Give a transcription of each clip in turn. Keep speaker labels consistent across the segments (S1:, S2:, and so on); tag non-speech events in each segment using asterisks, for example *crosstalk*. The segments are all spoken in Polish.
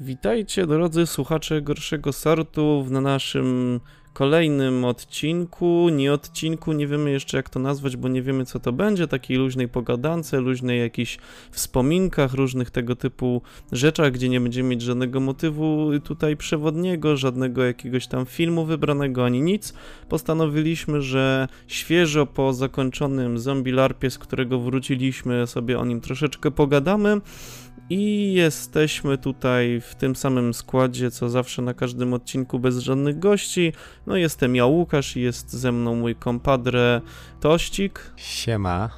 S1: Witajcie drodzy słuchacze gorszego sortu na naszym kolejnym odcinku, nie odcinku, nie wiemy jeszcze jak to nazwać, bo nie wiemy co to będzie, takiej luźnej pogadance, luźnej jakichś wspominkach, różnych tego typu rzeczach, gdzie nie będziemy mieć żadnego motywu tutaj przewodniego, żadnego jakiegoś tam filmu wybranego, ani nic. Postanowiliśmy, że świeżo po zakończonym zombie larpie, z którego wróciliśmy, sobie o nim troszeczkę pogadamy. I jesteśmy tutaj w tym samym składzie, co zawsze na każdym odcinku bez żadnych gości. No jestem ja Łukasz i jest ze mną mój kompadre Tościk.
S2: Siema.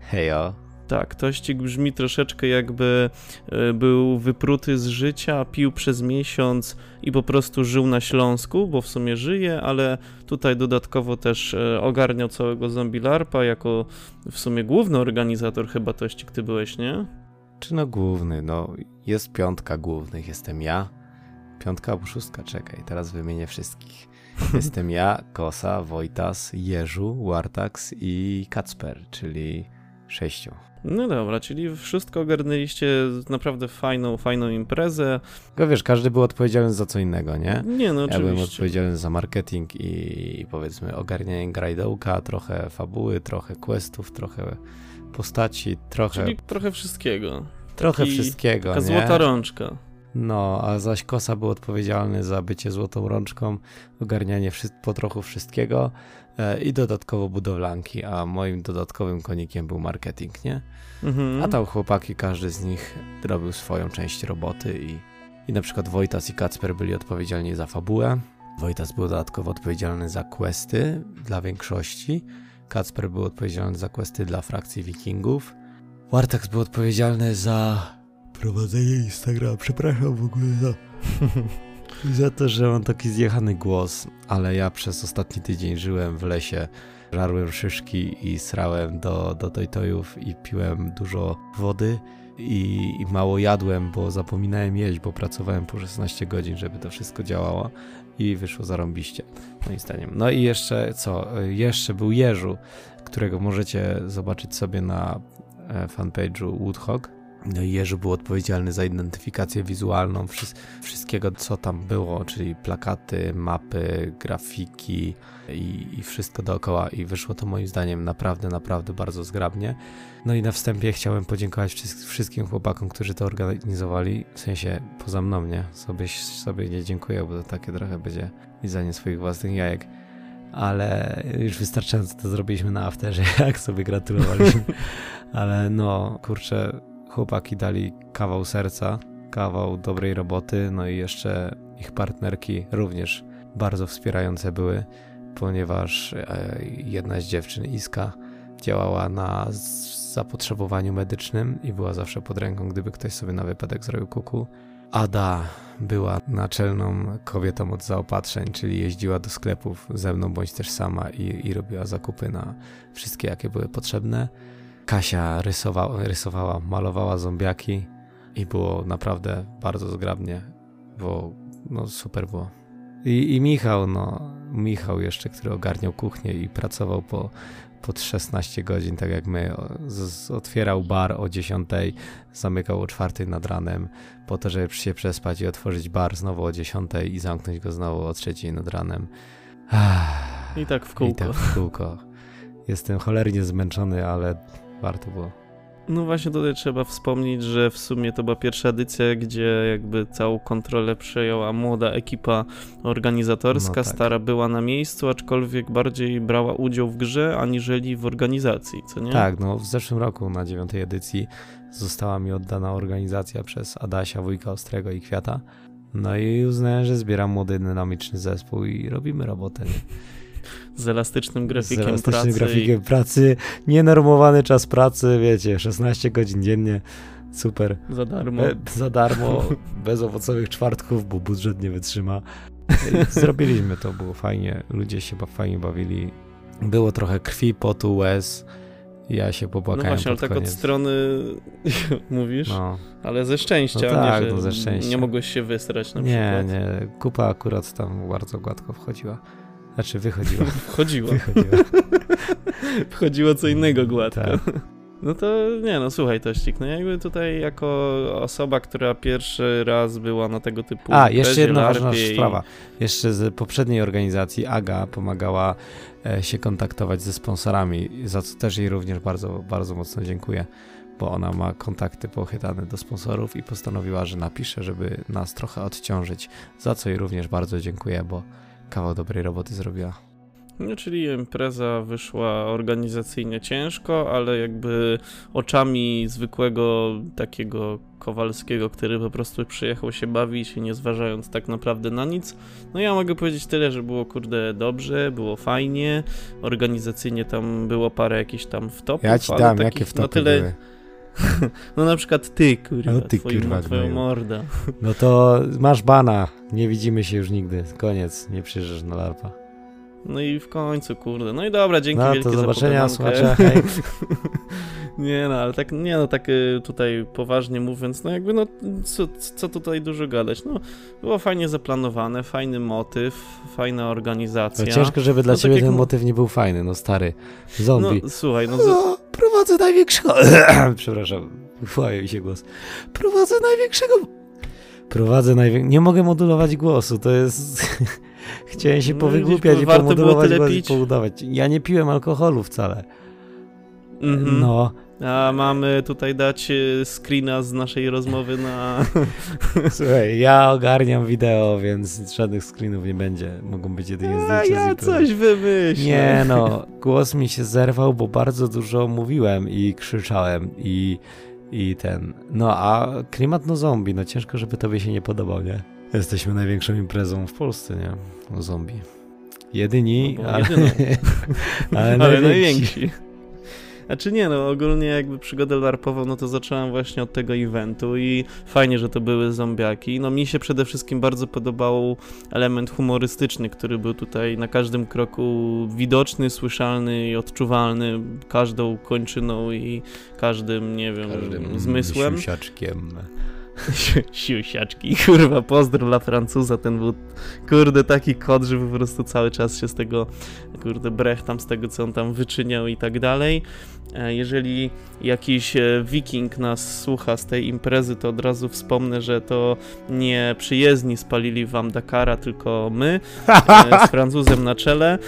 S2: Hejo.
S1: Tak, Tościk brzmi troszeczkę jakby e, był wypruty z życia, pił przez miesiąc i po prostu żył na Śląsku, bo w sumie żyje, ale tutaj dodatkowo też e, ogarniał całego zombie larpa jako w sumie główny organizator chyba Tościk ty byłeś, nie?
S2: Czy no główny? No jest piątka głównych, jestem ja. Piątka albo szóstka, czekaj, teraz wymienię wszystkich. *laughs* Jestem ja, Kosa, Wojtas, Jerzu, Wartax i Kacper, czyli sześciu.
S1: No dobra, czyli wszystko ogarnęliście naprawdę fajną, fajną imprezę.
S2: Tylko wiesz, każdy był odpowiedzialny za co innego, nie?
S1: Nie, no oczywiście.
S2: Ja byłem odpowiedzialny za marketing i powiedzmy ogarnianie grajdołka, trochę fabuły, trochę questów, trochę postaci, trochę...
S1: Czyli trochę wszystkiego.
S2: Trochę Taki, wszystkiego,
S1: Taka nie? złota rączka.
S2: No, a zaś Kosa był odpowiedzialny za bycie złotą rączką, ogarnianie po trochu wszystkiego e, i dodatkowo budowlanki, a moim dodatkowym konikiem był marketing, nie? Mhm. A tam chłopaki, każdy z nich robił swoją część roboty i, i na przykład Wojtas i Kacper byli odpowiedzialni za fabułę. Wojtas był dodatkowo odpowiedzialny za questy dla większości. Kacper był odpowiedzialny za questy dla frakcji wikingów. Wartax był odpowiedzialny za prowadzenie Instagrama. Przepraszam w ogóle za, *laughs* za to, że mam taki zjechany głos, ale ja przez ostatni tydzień żyłem w lesie, żarłem szyszki i srałem do, do tojtojów i piłem dużo wody. I, i, mało jadłem, bo zapominałem jeść, bo pracowałem po 16 godzin, żeby to wszystko działało i wyszło zarąbiście, moim zdaniem. No i jeszcze co? Jeszcze był Jerzu, którego możecie zobaczyć sobie na E, fanpage'u Woodhog. No Jerzy był odpowiedzialny za identyfikację wizualną wszystkiego, co tam było, czyli plakaty, mapy, grafiki i, i, wszystko dookoła. I wyszło to moim zdaniem naprawdę, naprawdę bardzo zgrabnie. No i na wstępie chciałem podziękować wszystkim chłopakom, którzy to organizowali. W sensie poza mną, nie? Sobie, sobie nie dziękuję, bo to takie trochę będzie lizanie swoich własnych jajek ale już wystarczająco to zrobiliśmy na afterze, *laughs* jak sobie gratulowaliśmy. *laughs* ale no, kurczę, chłopaki dali kawał serca, kawał dobrej roboty, no i jeszcze ich partnerki również bardzo wspierające były, ponieważ e, jedna z dziewczyn, Iska, działała na zapotrzebowaniu medycznym i była zawsze pod ręką, gdyby ktoś sobie na wypadek zrobił kuku. Ada była naczelną kobietą od zaopatrzeń, czyli jeździła do sklepów ze mną bądź też sama i, i robiła zakupy na wszystkie, jakie były potrzebne. Kasia rysowała, rysowała, malowała zombiaki i było naprawdę bardzo zgrabnie, bo no, super było. I, I Michał, no, Michał jeszcze, który ogarniał kuchnię i pracował po pod 16 godzin, tak jak my. Z, otwierał bar o 10, zamykał o 4 nad ranem, po to, żeby się przespać i otworzyć bar znowu o 10 i zamknąć go znowu o 3 nad ranem.
S1: I tak w kółko.
S2: I tak w kółko. Jestem cholernie zmęczony, ale warto było.
S1: No właśnie tutaj trzeba wspomnieć, że w sumie to była pierwsza edycja, gdzie jakby całą kontrolę przejęła młoda ekipa organizatorska, no tak. stara była na miejscu, aczkolwiek bardziej brała udział w grze, aniżeli w organizacji, co nie?
S2: Tak, no w zeszłym roku na dziewiątej edycji została mi oddana organizacja przez Adasia, wujka Ostrego i Kwiata. No i uznałem, że zbieram młody, dynamiczny zespół i robimy robotę. Nie? *laughs*
S1: z elastycznym grafikiem
S2: z elastycznym
S1: pracy.
S2: grafikiem i... pracy, nienormowany czas pracy, wiecie, 16 godzin dziennie, super.
S1: Za darmo.
S2: Be, za darmo, *laughs* bez owocowych czwartków, bo budżet nie wytrzyma. Zrobiliśmy to, było fajnie, ludzie się fajnie bawili. Było trochę krwi, potu, łez. Ja się popłakałem. No
S1: właśnie, ale tak
S2: koniec.
S1: od strony *laughs* mówisz, no. ale ze szczęścia, no tak, nie, no ze szczęścia. nie mogłeś się wysrać na
S2: nie, przykład. Nie, nie, kupa akurat tam bardzo gładko wchodziła. Znaczy wychodziła. *laughs*
S1: Wchodziła.
S2: Wychodziła. *laughs*
S1: Wchodziło co innego gładko. Tak. No to nie no, słuchaj Tościk, no jakby tutaj jako osoba, która pierwszy raz była na tego typu
S2: A, jeszcze jedna ważna
S1: i-
S2: sprawa. Jeszcze z poprzedniej organizacji Aga pomagała e, się kontaktować ze sponsorami, za co też jej również bardzo, bardzo mocno dziękuję, bo ona ma kontakty pochytane do sponsorów i postanowiła, że napisze, żeby nas trochę odciążyć, za co jej również bardzo dziękuję, bo kawał dobrej roboty zrobiła.
S1: No, czyli impreza wyszła organizacyjnie ciężko, ale jakby oczami zwykłego takiego Kowalskiego, który po prostu przyjechał się bawić nie zważając tak naprawdę na nic. No ja mogę powiedzieć tyle, że było kurde dobrze, było fajnie, organizacyjnie tam było parę jakichś tam wtopów,
S2: Ja ci dam,
S1: takich
S2: jakie wtopy
S1: tyle,
S2: były. *laughs*
S1: no na przykład ty, kurwa,
S2: No ty,
S1: twoim,
S2: kurwa,
S1: twoją
S2: gnoju. No to masz bana, nie widzimy się już nigdy, koniec, nie przyjeżdżasz na larpa.
S1: No i w końcu, kurde. No i dobra, dzięki
S2: No
S1: wielkie za
S2: zobaczenia,
S1: pogadankę.
S2: słuchacze, *laughs* hej.
S1: Nie no, ale tak, nie no, tak y, tutaj poważnie mówiąc, no jakby no, co, co tutaj dużo gadać, no, było fajnie zaplanowane, fajny motyw, fajna
S2: No
S1: organizacja.
S2: ciężko, żeby dla
S1: No tak
S2: ciebie
S1: jak
S2: ten
S1: mu-
S2: motyw nie był fajny, no stary,
S1: No
S2: zombie.
S1: słuchaj, no, z,
S2: O, prowadzę największego. *clears throat* Przepraszam, chwaje mi się głos. Prowadzę największego. Prowadzę największego. Nie mogę modulować głosu, to jest. Chciałem się
S1: No
S2: powygłupiać i pomodulować
S1: pić.
S2: poudawać. Ja nie piłem alkoholu wcale.
S1: mhm.
S2: No,
S1: A mamy tutaj dać y, screena z naszej rozmowy na... *laughs*
S2: słuchaj, ja ogarniam wideo, więc żadnych screenów nie będzie. Mogą być jedynie
S1: A
S2: zdjęcia z
S1: ja coś wymyślę.
S2: Nie no, *laughs* głos mi się zerwał, bo bardzo dużo mówiłem i krzyczałem i, i ten. No a klimat no zombie, no ciężko, żeby tobie się nie podobał, nie? Jesteśmy największą imprezą w Polsce, nie? No zombie. Jedyni,
S1: No
S2: ale, *laughs* ale,
S1: Ale
S2: najwięksi.
S1: Znaczy nie no, ogólnie jakby przygodę larpową, no to zacząłem właśnie od tego eventu i fajnie, że to były zombiaki. No mi się przede wszystkim bardzo podobał element humorystyczny, który był tutaj na każdym kroku widoczny, słyszalny i odczuwalny każdą kończyną i każdym, nie wiem, zmysłem.
S2: siusiaczkiem.
S1: Siusiaczki, *laughs* kurwa, pozdro dla Francuza, ten był, kurde, taki kod, że po prostu cały czas się z tego, kurde, brech tam, z tego, co on tam wyczyniał i tak dalej. E, Jeżeli jakiś e, wiking nas słucha z tej imprezy, to od razu wspomnę, że to nie przyjezdni spalili wam Dakara, tylko my, e, z *laughs* Francuzem na czele.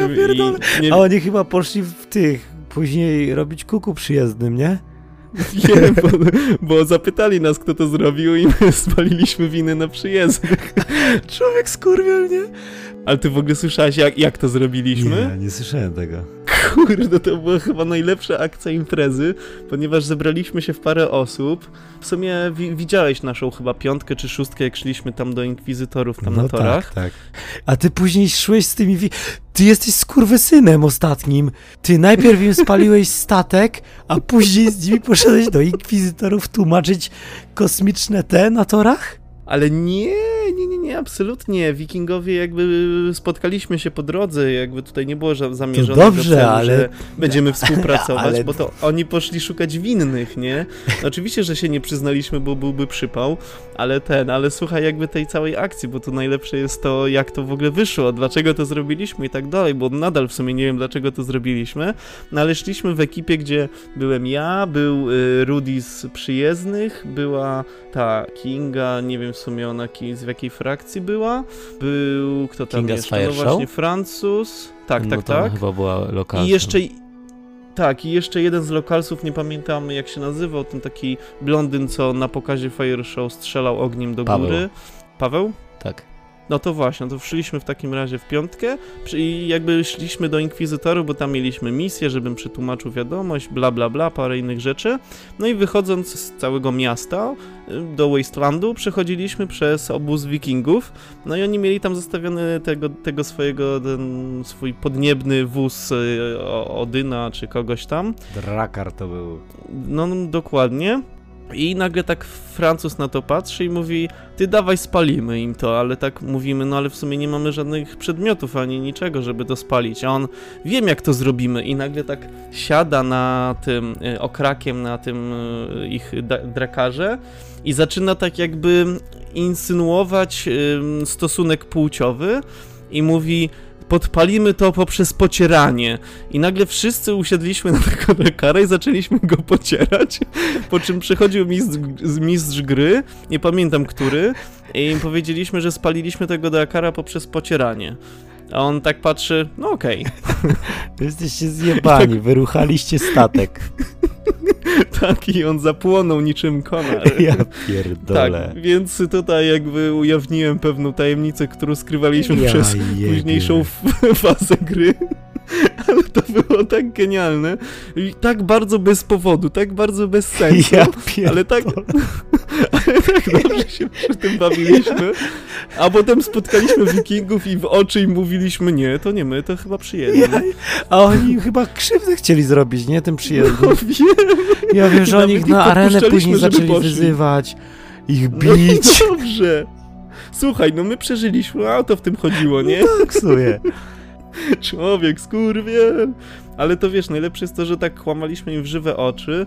S2: Ja pierdolę.
S1: I nie,
S2: A oni chyba poszli w tych, później robić kuku przyjezdnym, nie?
S1: Nie bo, bo zapytali nas, kto to zrobił i my spaliliśmy winy na przyjezdnych.
S2: Człowiek skurwiel, nie?
S1: Ale ty w ogóle słyszałeś, jak, jak to zrobiliśmy?
S2: Nie, nie słyszałem tego.
S1: Kurde, to była chyba najlepsza akcja imprezy, ponieważ zebraliśmy się w parę osób. W sumie wi widziałeś naszą chyba piątkę czy szóstkę, jak szliśmy tam do inkwizytorów tam na torach.
S2: Tak, tak. A ty później szłeś z tymi. Ty jesteś skurwysynem ostatnim. Ty najpierw im spaliłeś statek, a później z nimi poszedłeś do inkwizytorów tłumaczyć kosmiczne te na torach?
S1: Ale nie, nie, nie, nie, absolutnie. Wikingowie jakby spotkaliśmy się po drodze, jakby tutaj nie było zamierzone
S2: dobrze,
S1: do celu,
S2: ale-
S1: że będziemy współpracować,
S2: Ale-
S1: bo to oni poszli szukać winnych, nie? Oczywiście, że się nie przyznaliśmy, bo byłby przypał, ale ten, ale słuchaj jakby tej całej akcji, bo tu najlepsze jest to, jak to w ogóle wyszło, dlaczego to zrobiliśmy i tak dalej, bo nadal w sumie nie wiem, dlaczego to zrobiliśmy, no ale szliśmy w ekipie, gdzie byłem ja, był y, Rudy z przyjezdnych, była ta Kinga, nie wiem w sumie ona z jakiej frakcji była, był kto tam
S2: Kinga z
S1: jeszcze,
S2: Fire
S1: no
S2: Show?
S1: właśnie Francuz, tak,
S2: no
S1: tak, tak.
S2: chyba była lokalna.
S1: I jeszcze. Tak, i jeszcze jeden z lokalsów, nie pamiętam jak się nazywał, ten taki blondyn, co na pokazie Fire Show strzelał ogniem do
S2: Paweł.
S1: góry. Paweł?
S2: Tak.
S1: No to właśnie, no to szliśmy w takim razie w piątkę i jakby szliśmy do Inkwizytoru, bo tam mieliśmy misję, żebym przetłumaczył wiadomość, bla bla bla, parę innych rzeczy. No i wychodząc z całego miasta y, do Wastelandu, przechodziliśmy przez obóz wikingów, no i oni mieli tam zostawiony tego, tego swojego, ten swój podniebny wóz y, Odyna czy kogoś tam.
S2: Drakar to był.
S1: No, no dokładnie. I nagle tak Francuz na to patrzy i mówi, ty dawaj spalimy im to, ale tak mówimy, no ale w sumie nie mamy żadnych przedmiotów ani niczego, żeby to spalić. A on, wiem jak to zrobimy i nagle tak siada na tym y, okrakiem, na tym y, ich drakarze i zaczyna tak jakby insynuować stosunek płciowy i mówi, podpalimy to poprzez pocieranie. I nagle wszyscy usiedliśmy na tego Dakara i zaczęliśmy go pocierać, po czym przychodził mistrz, mistrz gry, nie pamiętam który, i im powiedzieliśmy, że spaliliśmy tego Dakara poprzez pocieranie. A on tak patrzy, no okej. *laughs*
S2: Jesteście zjebani, *laughs* tak... wyruchaliście statek. *laughs*
S1: tak, i on zapłonął niczym konar.
S2: Ja pierdolę.
S1: Tak, więc tutaj jakby ujawniłem pewną tajemnicę, którą skrywaliśmy ja przez jebie. późniejszą fazę gry. Ale to było tak genialne i tak bardzo bez powodu, tak bardzo bez sensu. Ja ale tak, *laughs* ale tak dobrze się przy tym bawiliśmy. A potem spotkaliśmy wikingów i w oczy im mówiliśmy, nie, to nie my, to chyba przyjezdni. Ja,
S2: a oni chyba krzywdę chcieli zrobić, nie, tym przyjezdnym. No, wiem. Ja wiem, że oni ich na arenę później zaczęli poszli. wyzywać, ich bić.
S1: No dobrze. Słuchaj, no my przeżyliśmy, a o to w tym chodziło, nie?
S2: No tak sobie. *laughs*
S1: Człowiek, skurwiel. Ale to wiesz, najlepsze jest to, że tak kłamaliśmy im w żywe oczy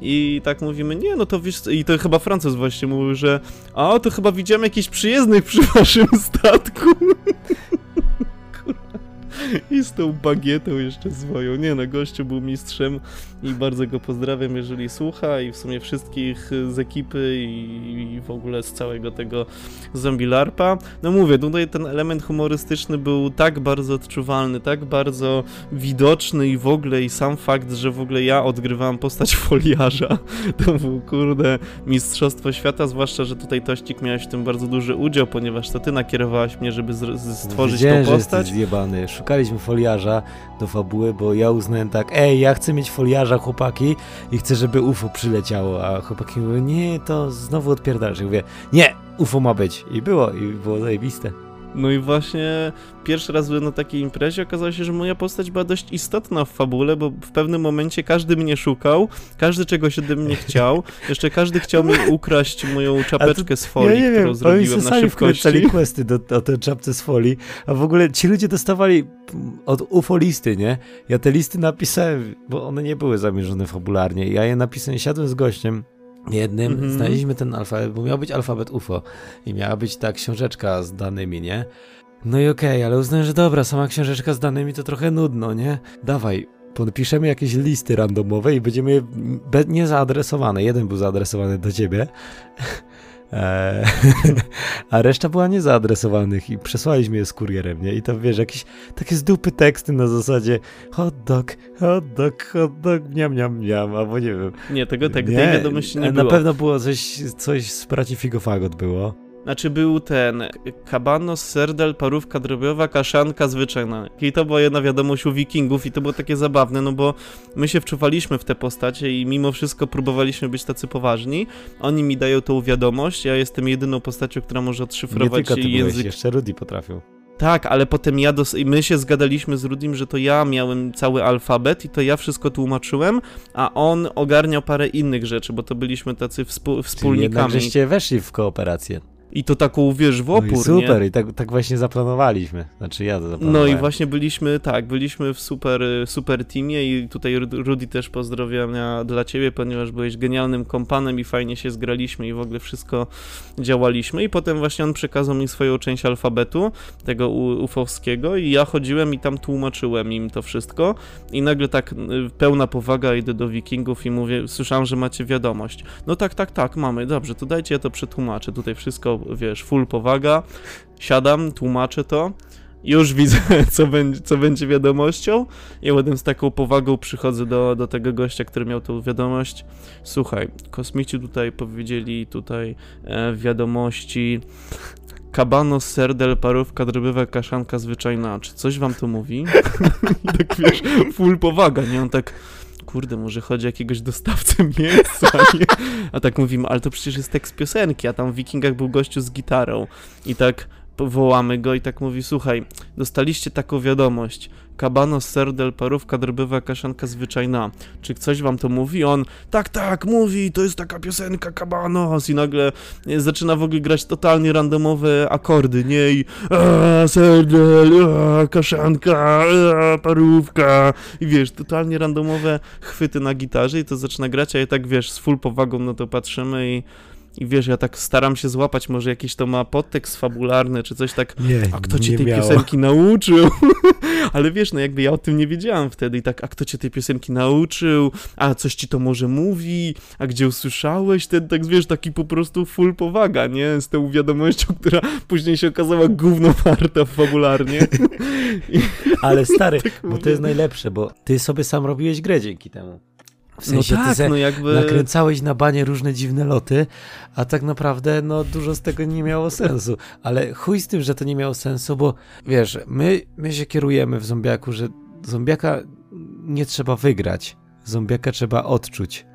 S1: i tak mówimy, nie, no to wiesz, i to chyba Francuz właśnie mówił, że a, to chyba widziałem jakichś przyjezdnych przy *laughs* waszym statku. *laughs* I z tą bagietą jeszcze swoją. Nie no, gościu był mistrzem i bardzo go pozdrawiam, jeżeli słucha i w sumie wszystkich z ekipy i, w ogóle z całego tego zombie larpa. No mówię, tutaj ten element humorystyczny był tak bardzo odczuwalny, tak bardzo widoczny i w ogóle i sam fakt, że w ogóle ja odgrywałem postać *laughs* foliarza, to był kurde mistrzostwo świata, zwłaszcza, że tutaj Tościk miałeś w tym bardzo duży udział, ponieważ to ty nakierowałaś mnie, żeby stworzyć
S2: Wiedziałem,
S1: tą postać.
S2: Że zjebany. Szukaliśmy foliarza do fabuły, bo ja uznałem tak, ej, ja chcę mieć foliarza chłopaki i chcę, żeby UFO przyleciało, a chłopaki mówią, nie, to znowu odpierdalasz. I mówię, nie, UFO ma być. I było, i było zajebiste.
S1: No i właśnie pierwszy raz byłem na takiej imprezie, okazało się, że moja postać była dość istotna w fabule, bo w pewnym momencie każdy mnie szukał, każdy czegoś ode mnie chciał, jeszcze każdy chciał mi ukraść moją czapeczkę z folii, ja którą wiem, zrobiłem oni na szybkości.
S2: questy do, o tę czapce z folii, a w ogóle ci ludzie dostawali od UFO listy, nie? Ja te listy napisałem, bo one nie były zamierzone fabularnie, ja je napisałem, siadłem z gościem, jednym, mm -hmm. znaleźliśmy ten alfabet, bo miał być alfabet UFO i miała być ta książeczka z danymi, nie? No i okej, okay, ale uznałem, że dobra, sama książeczka z danymi to trochę nudno, nie? Dawaj, podpiszemy jakieś listy randomowe i będziemy je niezaadresowane. Jeden był zaadresowany do ciebie, Eee, *laughs* a reszta była niezaadresowanych i przesłaliśmy je z kurierem, nie? I tam wiesz, jakieś takie z dupy teksty na zasadzie hot dog, hot dog, hot dog, miam, miam, miam, albo nie wiem.
S1: Nie, tego tak, nie, tej wiadomości nie
S2: na
S1: było.
S2: Na pewno było coś, coś z braci Figofagot było.
S1: Znaczy był ten kabanos, serdel, parówka drobiowa, kaszanka zwyczajna. I to była jedna wiadomość u wikingów i to było takie zabawne, no bo my się wczuwaliśmy w te postacie i mimo wszystko próbowaliśmy być tacy poważni. Oni mi dają tą wiadomość, ja jestem jedyną postacią, która może odszyfrować
S2: Nie tylko ty
S1: język.
S2: Byłeś, jeszcze Rudy potrafił.
S1: Tak, ale potem ja dos- my się zgadaliśmy z Rudim, że to ja miałem cały alfabet i to ja wszystko tłumaczyłem, a on ogarniał parę innych rzeczy, bo to byliśmy tacy współ- wspólnikami.
S2: Czyli jednak żeście weszli w kooperację.
S1: I to taką, wiesz, w opór, no i
S2: super,
S1: nie?
S2: i tak, tak właśnie zaplanowaliśmy. Znaczy ja to zaplanowałem.
S1: No i właśnie byliśmy, tak, byliśmy w super, super teamie i tutaj Rudy też pozdrowienia dla ciebie, ponieważ byłeś genialnym kompanem i fajnie się zgraliśmy i w ogóle wszystko działaliśmy i potem właśnie on przekazał mi swoją część alfabetu, tego ufowskiego i ja chodziłem i tam tłumaczyłem im to wszystko i nagle tak y, pełna powaga idę do wikingów i mówię, słyszałem, że macie wiadomość. No tak, tak, tak, mamy, dobrze, to dajcie ja to przetłumaczę, tutaj wszystko wiesz, full powaga. Siadam, tłumaczę to. Już widzę, *laughs* co będzie, co będzie wiadomością. I potem z taką powagą przychodzę do, do tego gościa, który miał tą wiadomość. Słuchaj, kosmici tutaj powiedzieli tutaj e, wiadomości kabano, serdel, parówka, drobiwa, kaszanka zwyczajna. Czy coś wam to mówi? *laughs* tak wiesz, full powaga, nie? On tak kurde, może chodzi o jakiegoś dostawcę *laughs* mięsa, nie? A tak mówimy, ale to przecież jest tekst piosenki, a tam w Wikingach był gościu z gitarą i tak wołamy go i tak mówi, słuchaj, dostaliście taką wiadomość, kabanos, serdel, parówka, drbywa, kaszanka zwyczajna. Czy coś wam to mówi? On, tak, tak, mówi, to jest taka piosenka kabanos i nagle zaczyna w ogóle grać totalnie randomowe akordy, nie? I a, serdel, a, kaszanka, a, parówka i wiesz, totalnie randomowe chwyty na gitarze i to zaczyna grać, a ja tak, wiesz, z full powagą na to patrzymy i i wiesz, ja tak staram się złapać, może jakiś to ma podtekst fabularny, czy coś tak,
S2: Nie,
S1: a kto
S2: nie
S1: tej piosenki nauczył? *laughs* Ale wiesz, no jakby ja o tym nie wiedziałam wtedy i tak, a kto cię tej piosenki nauczył? A coś ci to może mówi? A gdzie usłyszałeś? Ten tak, wiesz, taki po prostu full powaga, nie? Z tą wiadomością, *laughs* która później się okazała gówno warta fabularnie.
S2: Ale stary, *laughs* bo
S1: Tak mówię.
S2: to jest najlepsze, bo ty sobie sam robiłeś grę dzięki temu. W
S1: No
S2: sensie ty
S1: tak,
S2: se
S1: no jakby...
S2: nakręcałeś na banie różne dziwne loty, a tak naprawdę no dużo z tego nie miało sensu. Ale chuj z tym, że to nie miało sensu, bo wiesz, my, my się kierujemy w zombiaku, że zombiaka nie trzeba wygrać. Zombiaka trzeba odczuć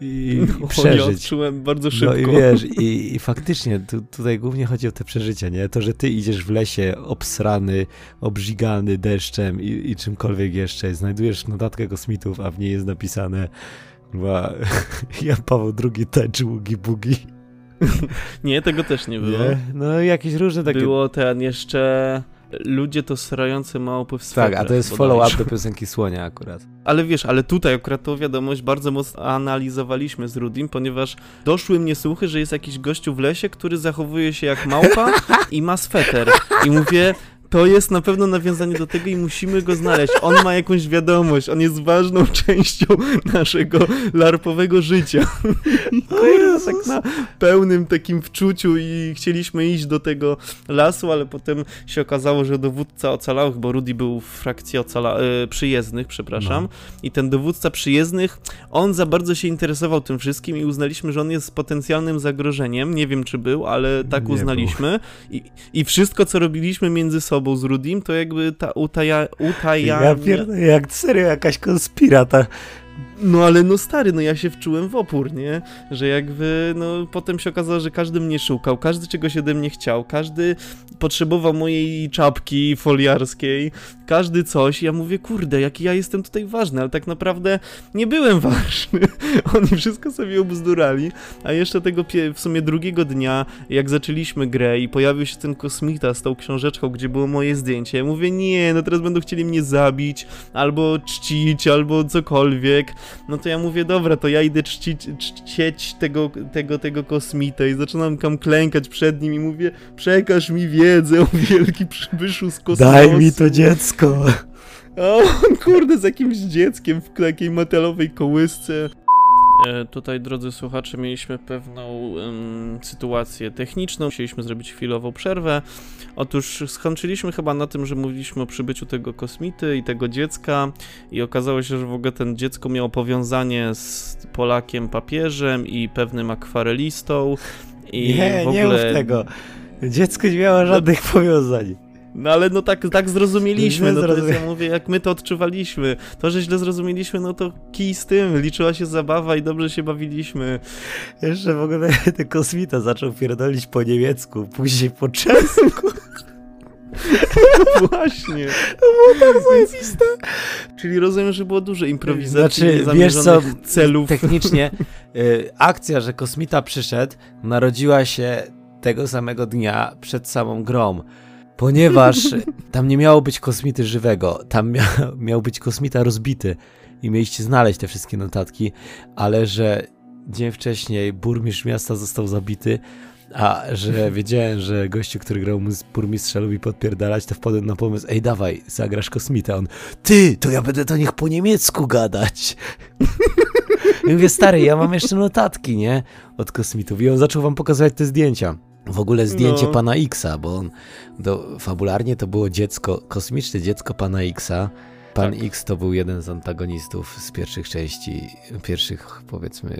S2: i,
S1: No,
S2: i przeżyć.
S1: Ja odczułem bardzo szybko.
S2: No i wiesz, i, i faktycznie tu, tutaj głównie chodzi o te przeżycia, nie? To, że ty idziesz w lesie obsrany, obrzigany deszczem i, i czymkolwiek jeszcze, znajdujesz notatkę kosmitów, a w niej jest napisane chyba *laughs* Jan Paweł II tańczy ługi bugi.
S1: Nie, tego też nie było.
S2: Nie? No jakieś różne takie...
S1: Było ten jeszcze... Ludzie to srające małpy w
S2: tak,
S1: swetrach.
S2: a to jest follow-up do piosenki Słonia akurat.
S1: Ale wiesz, ale tutaj akurat tą wiadomość bardzo mocno analizowaliśmy z Rudim, ponieważ doszły mnie słuchy, że jest jakiś gościu w lesie, który zachowuje się jak małpa *laughs* i ma sweter. I mówię, to jest na pewno nawiązanie do tego i musimy go znaleźć. On ma jakąś wiadomość, on jest ważną *laughs* częścią naszego larpowego życia. *laughs* Kurde, tak na pełnym takim wczuciu i chcieliśmy iść do tego lasu, ale potem się okazało, że dowódca ocalałych, bo Rudy był w frakcji ocala- y, przyjezdnych, przepraszam,
S2: No.
S1: i ten dowódca przyjezdnych, on za bardzo się interesował tym wszystkim i uznaliśmy, że on jest potencjalnym zagrożeniem. Nie wiem, czy był, ale tak
S2: Nie
S1: uznaliśmy. I, I wszystko, co robiliśmy między sobą z Rudim, to jakby ta utaja...
S2: Ja pierdolę, jak serio jakaś konspirata.
S1: No ale no stary, no ja się wczułem w opór, nie? Że jakby, no potem się okazało, że każdy mnie szukał, każdy czegoś ode mnie chciał, każdy potrzebował mojej czapki foliarskiej, każdy coś. Ja mówię, kurde, jaki ja jestem tutaj ważny, ale tak naprawdę nie byłem *laughs* ważny. Oni wszystko sobie obzdurali, a jeszcze tego w sumie drugiego dnia, jak zaczęliśmy grę i pojawił się ten kosmita z tą książeczką, gdzie było moje zdjęcie, ja mówię, nie, no teraz będą chcieli mnie zabić, albo czcić, albo cokolwiek. No to ja mówię, dobra, to ja idę czcić, czcieć tego, tego, tego kosmitę i zaczynam tam klękać przed nim i mówię, przekaż mi wiedzę o wielki przybyszu z kosmosu.
S2: Daj mi to dziecko.
S1: A on kurde z jakimś dzieckiem w takiej metalowej kołysce. E, tutaj, drodzy słuchacze, mieliśmy pewną em, sytuację techniczną. Musieliśmy zrobić chwilową przerwę. Otóż skończyliśmy chyba na tym, że mówiliśmy o przybyciu tego kosmity i tego dziecka i okazało się, że w ogóle ten dziecko miało powiązanie z Polakiem papieżem i pewnym akwarelistą. I
S2: nie,
S1: w
S2: nie
S1: ogóle...
S2: mów tego. Dziecko nie miało żadnych powiązań.
S1: No ale no tak, tak zrozumieliśmy, no to jest, ja mówię, jak my to odczuwaliśmy. To, że źle zrozumieliśmy, no to kij z tym, liczyła się zabawa i dobrze się bawiliśmy.
S2: Jeszcze w ogóle *laughs* ten kosmita zaczął pierdolić po niemiecku, później po czesku. *laughs*
S1: Właśnie.
S2: To było tak zajebiste.
S1: Czyli rozumiem, że było dużo improwizacji,
S2: Znaczy, wiesz co,
S1: celów.
S2: Technicznie *laughs* y, akcja, że kosmita przyszedł, narodziła się tego samego dnia przed samą grą. Ponieważ tam nie miało być kosmity żywego, tam mia *laughs* miał być kosmita rozbity i mieliście znaleźć te wszystkie notatki, ale że dzień wcześniej burmistrz miasta został zabity, a że *laughs* wiedziałem, że gościu, który grał burmistrza lubi podpierdalać, to wpadłem na pomysł, ej dawaj, zagrasz kosmita. On, ty, to ja będę do nich po niemiecku gadać. *laughs* I mówię, stary, ja mam jeszcze notatki, nie? Od kosmitów. I on zaczął wam pokazywać te zdjęcia. W ogóle zdjęcie
S1: No.
S2: pana Xa, bo on do, fabularnie to było dziecko, kosmiczne dziecko pana Xa. Pan
S1: Tak.
S2: X to był jeden z antagonistów z pierwszych części, pierwszych powiedzmy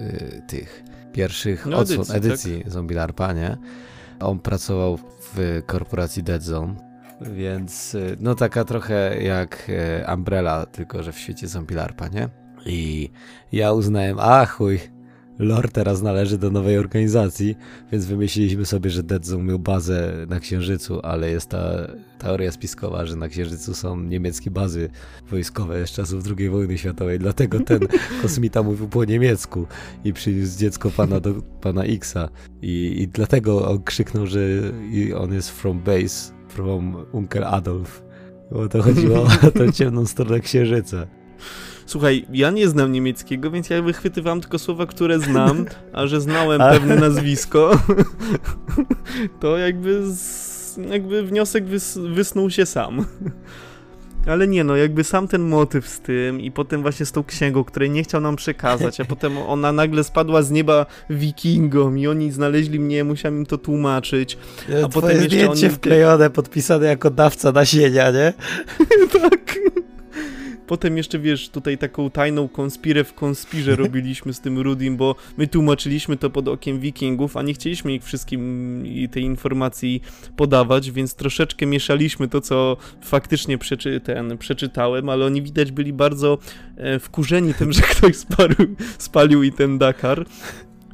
S2: y, tych, pierwszych
S1: No,
S2: odsłon,
S1: edycji,
S2: edycji, Zombie Larpa, nie? On pracował w korporacji Dead Zone, więc y, no taka trochę jak y, Umbrella, tylko że w świecie Zombie Larpa, nie? I ja uznałem, a chuj, lore teraz należy do nowej organizacji, więc wymyśliliśmy sobie, że Dead Zone miał bazę na Księżycu, ale jest ta teoria spiskowa, że na Księżycu są niemieckie bazy wojskowe z czasów II wojny światowej, dlatego ten *laughs* kosmita mówił po niemiecku i przyniósł dziecko pana do pana Xa. I, i dlatego on krzyknął, że on jest from base, from Uncle Adolf, bo to chodziło o *laughs* tą ciemną stronę Księżyca.
S1: Słuchaj, ja nie znam niemieckiego, więc ja wychwytywałem tylko słowa, które znam, *laughs* a że znałem pewne nazwisko, *laughs* to jakby, z, jakby wniosek wys, wysnuł się sam. Ale nie no, jakby sam ten motyw z tym i potem właśnie z tą księgą, której nie chciał nam przekazać, a potem ona nagle spadła z nieba wikingom i oni znaleźli mnie, musiałem im to tłumaczyć.
S2: A potem jeszcze zdjęcie oni... wklejone, podpisane jako dawca nasienia, nie? *laughs*
S1: tak. Potem jeszcze, wiesz, tutaj taką tajną konspirę w konspirze *laughs* robiliśmy z tym Rudim, bo my tłumaczyliśmy to pod okiem wikingów, a nie chcieliśmy ich wszystkim tej informacji podawać, więc troszeczkę mieszaliśmy to, co faktycznie przeczy, ten, przeczytałem, ale oni widać byli bardzo e, wkurzeni tym, że *laughs* ktoś spalił, spalił i ten Dakar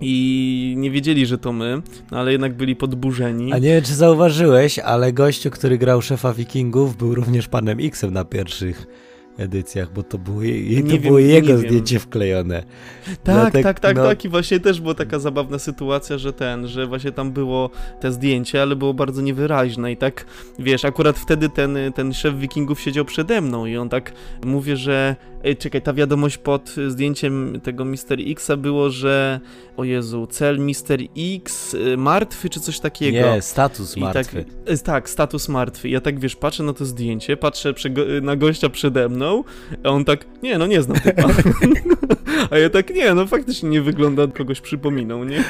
S1: i nie wiedzieli, że to my, no ale jednak byli podburzeni.
S2: A nie wiem, czy zauważyłeś, ale gościu, który grał szefa Wikingów, był również panem Xem na pierwszych edycjach, bo to było, je, to wiem, było jego zdjęcie wiem. wklejone.
S1: Tak, Dlatego, tak, tak, no... tak i właśnie też była taka zabawna sytuacja, że ten, że właśnie tam było te zdjęcie, ale było bardzo niewyraźne i tak, wiesz, akurat wtedy ten, ten szef wikingów siedział przede mną i on tak, mówię, że Ej, czekaj, ta wiadomość pod zdjęciem tego Mister Xa było, że o Jezu, cel Mister X y, martwy czy coś takiego.
S2: Nie, status I martwy.
S1: Tak, tak, status martwy. Ja tak, wiesz, patrzę na to zdjęcie, patrzę na gościa przede mną, a on tak, nie, no nie znam typa. *laughs* a ja tak, nie, no faktycznie nie wygląda, kogoś przypominał, nie?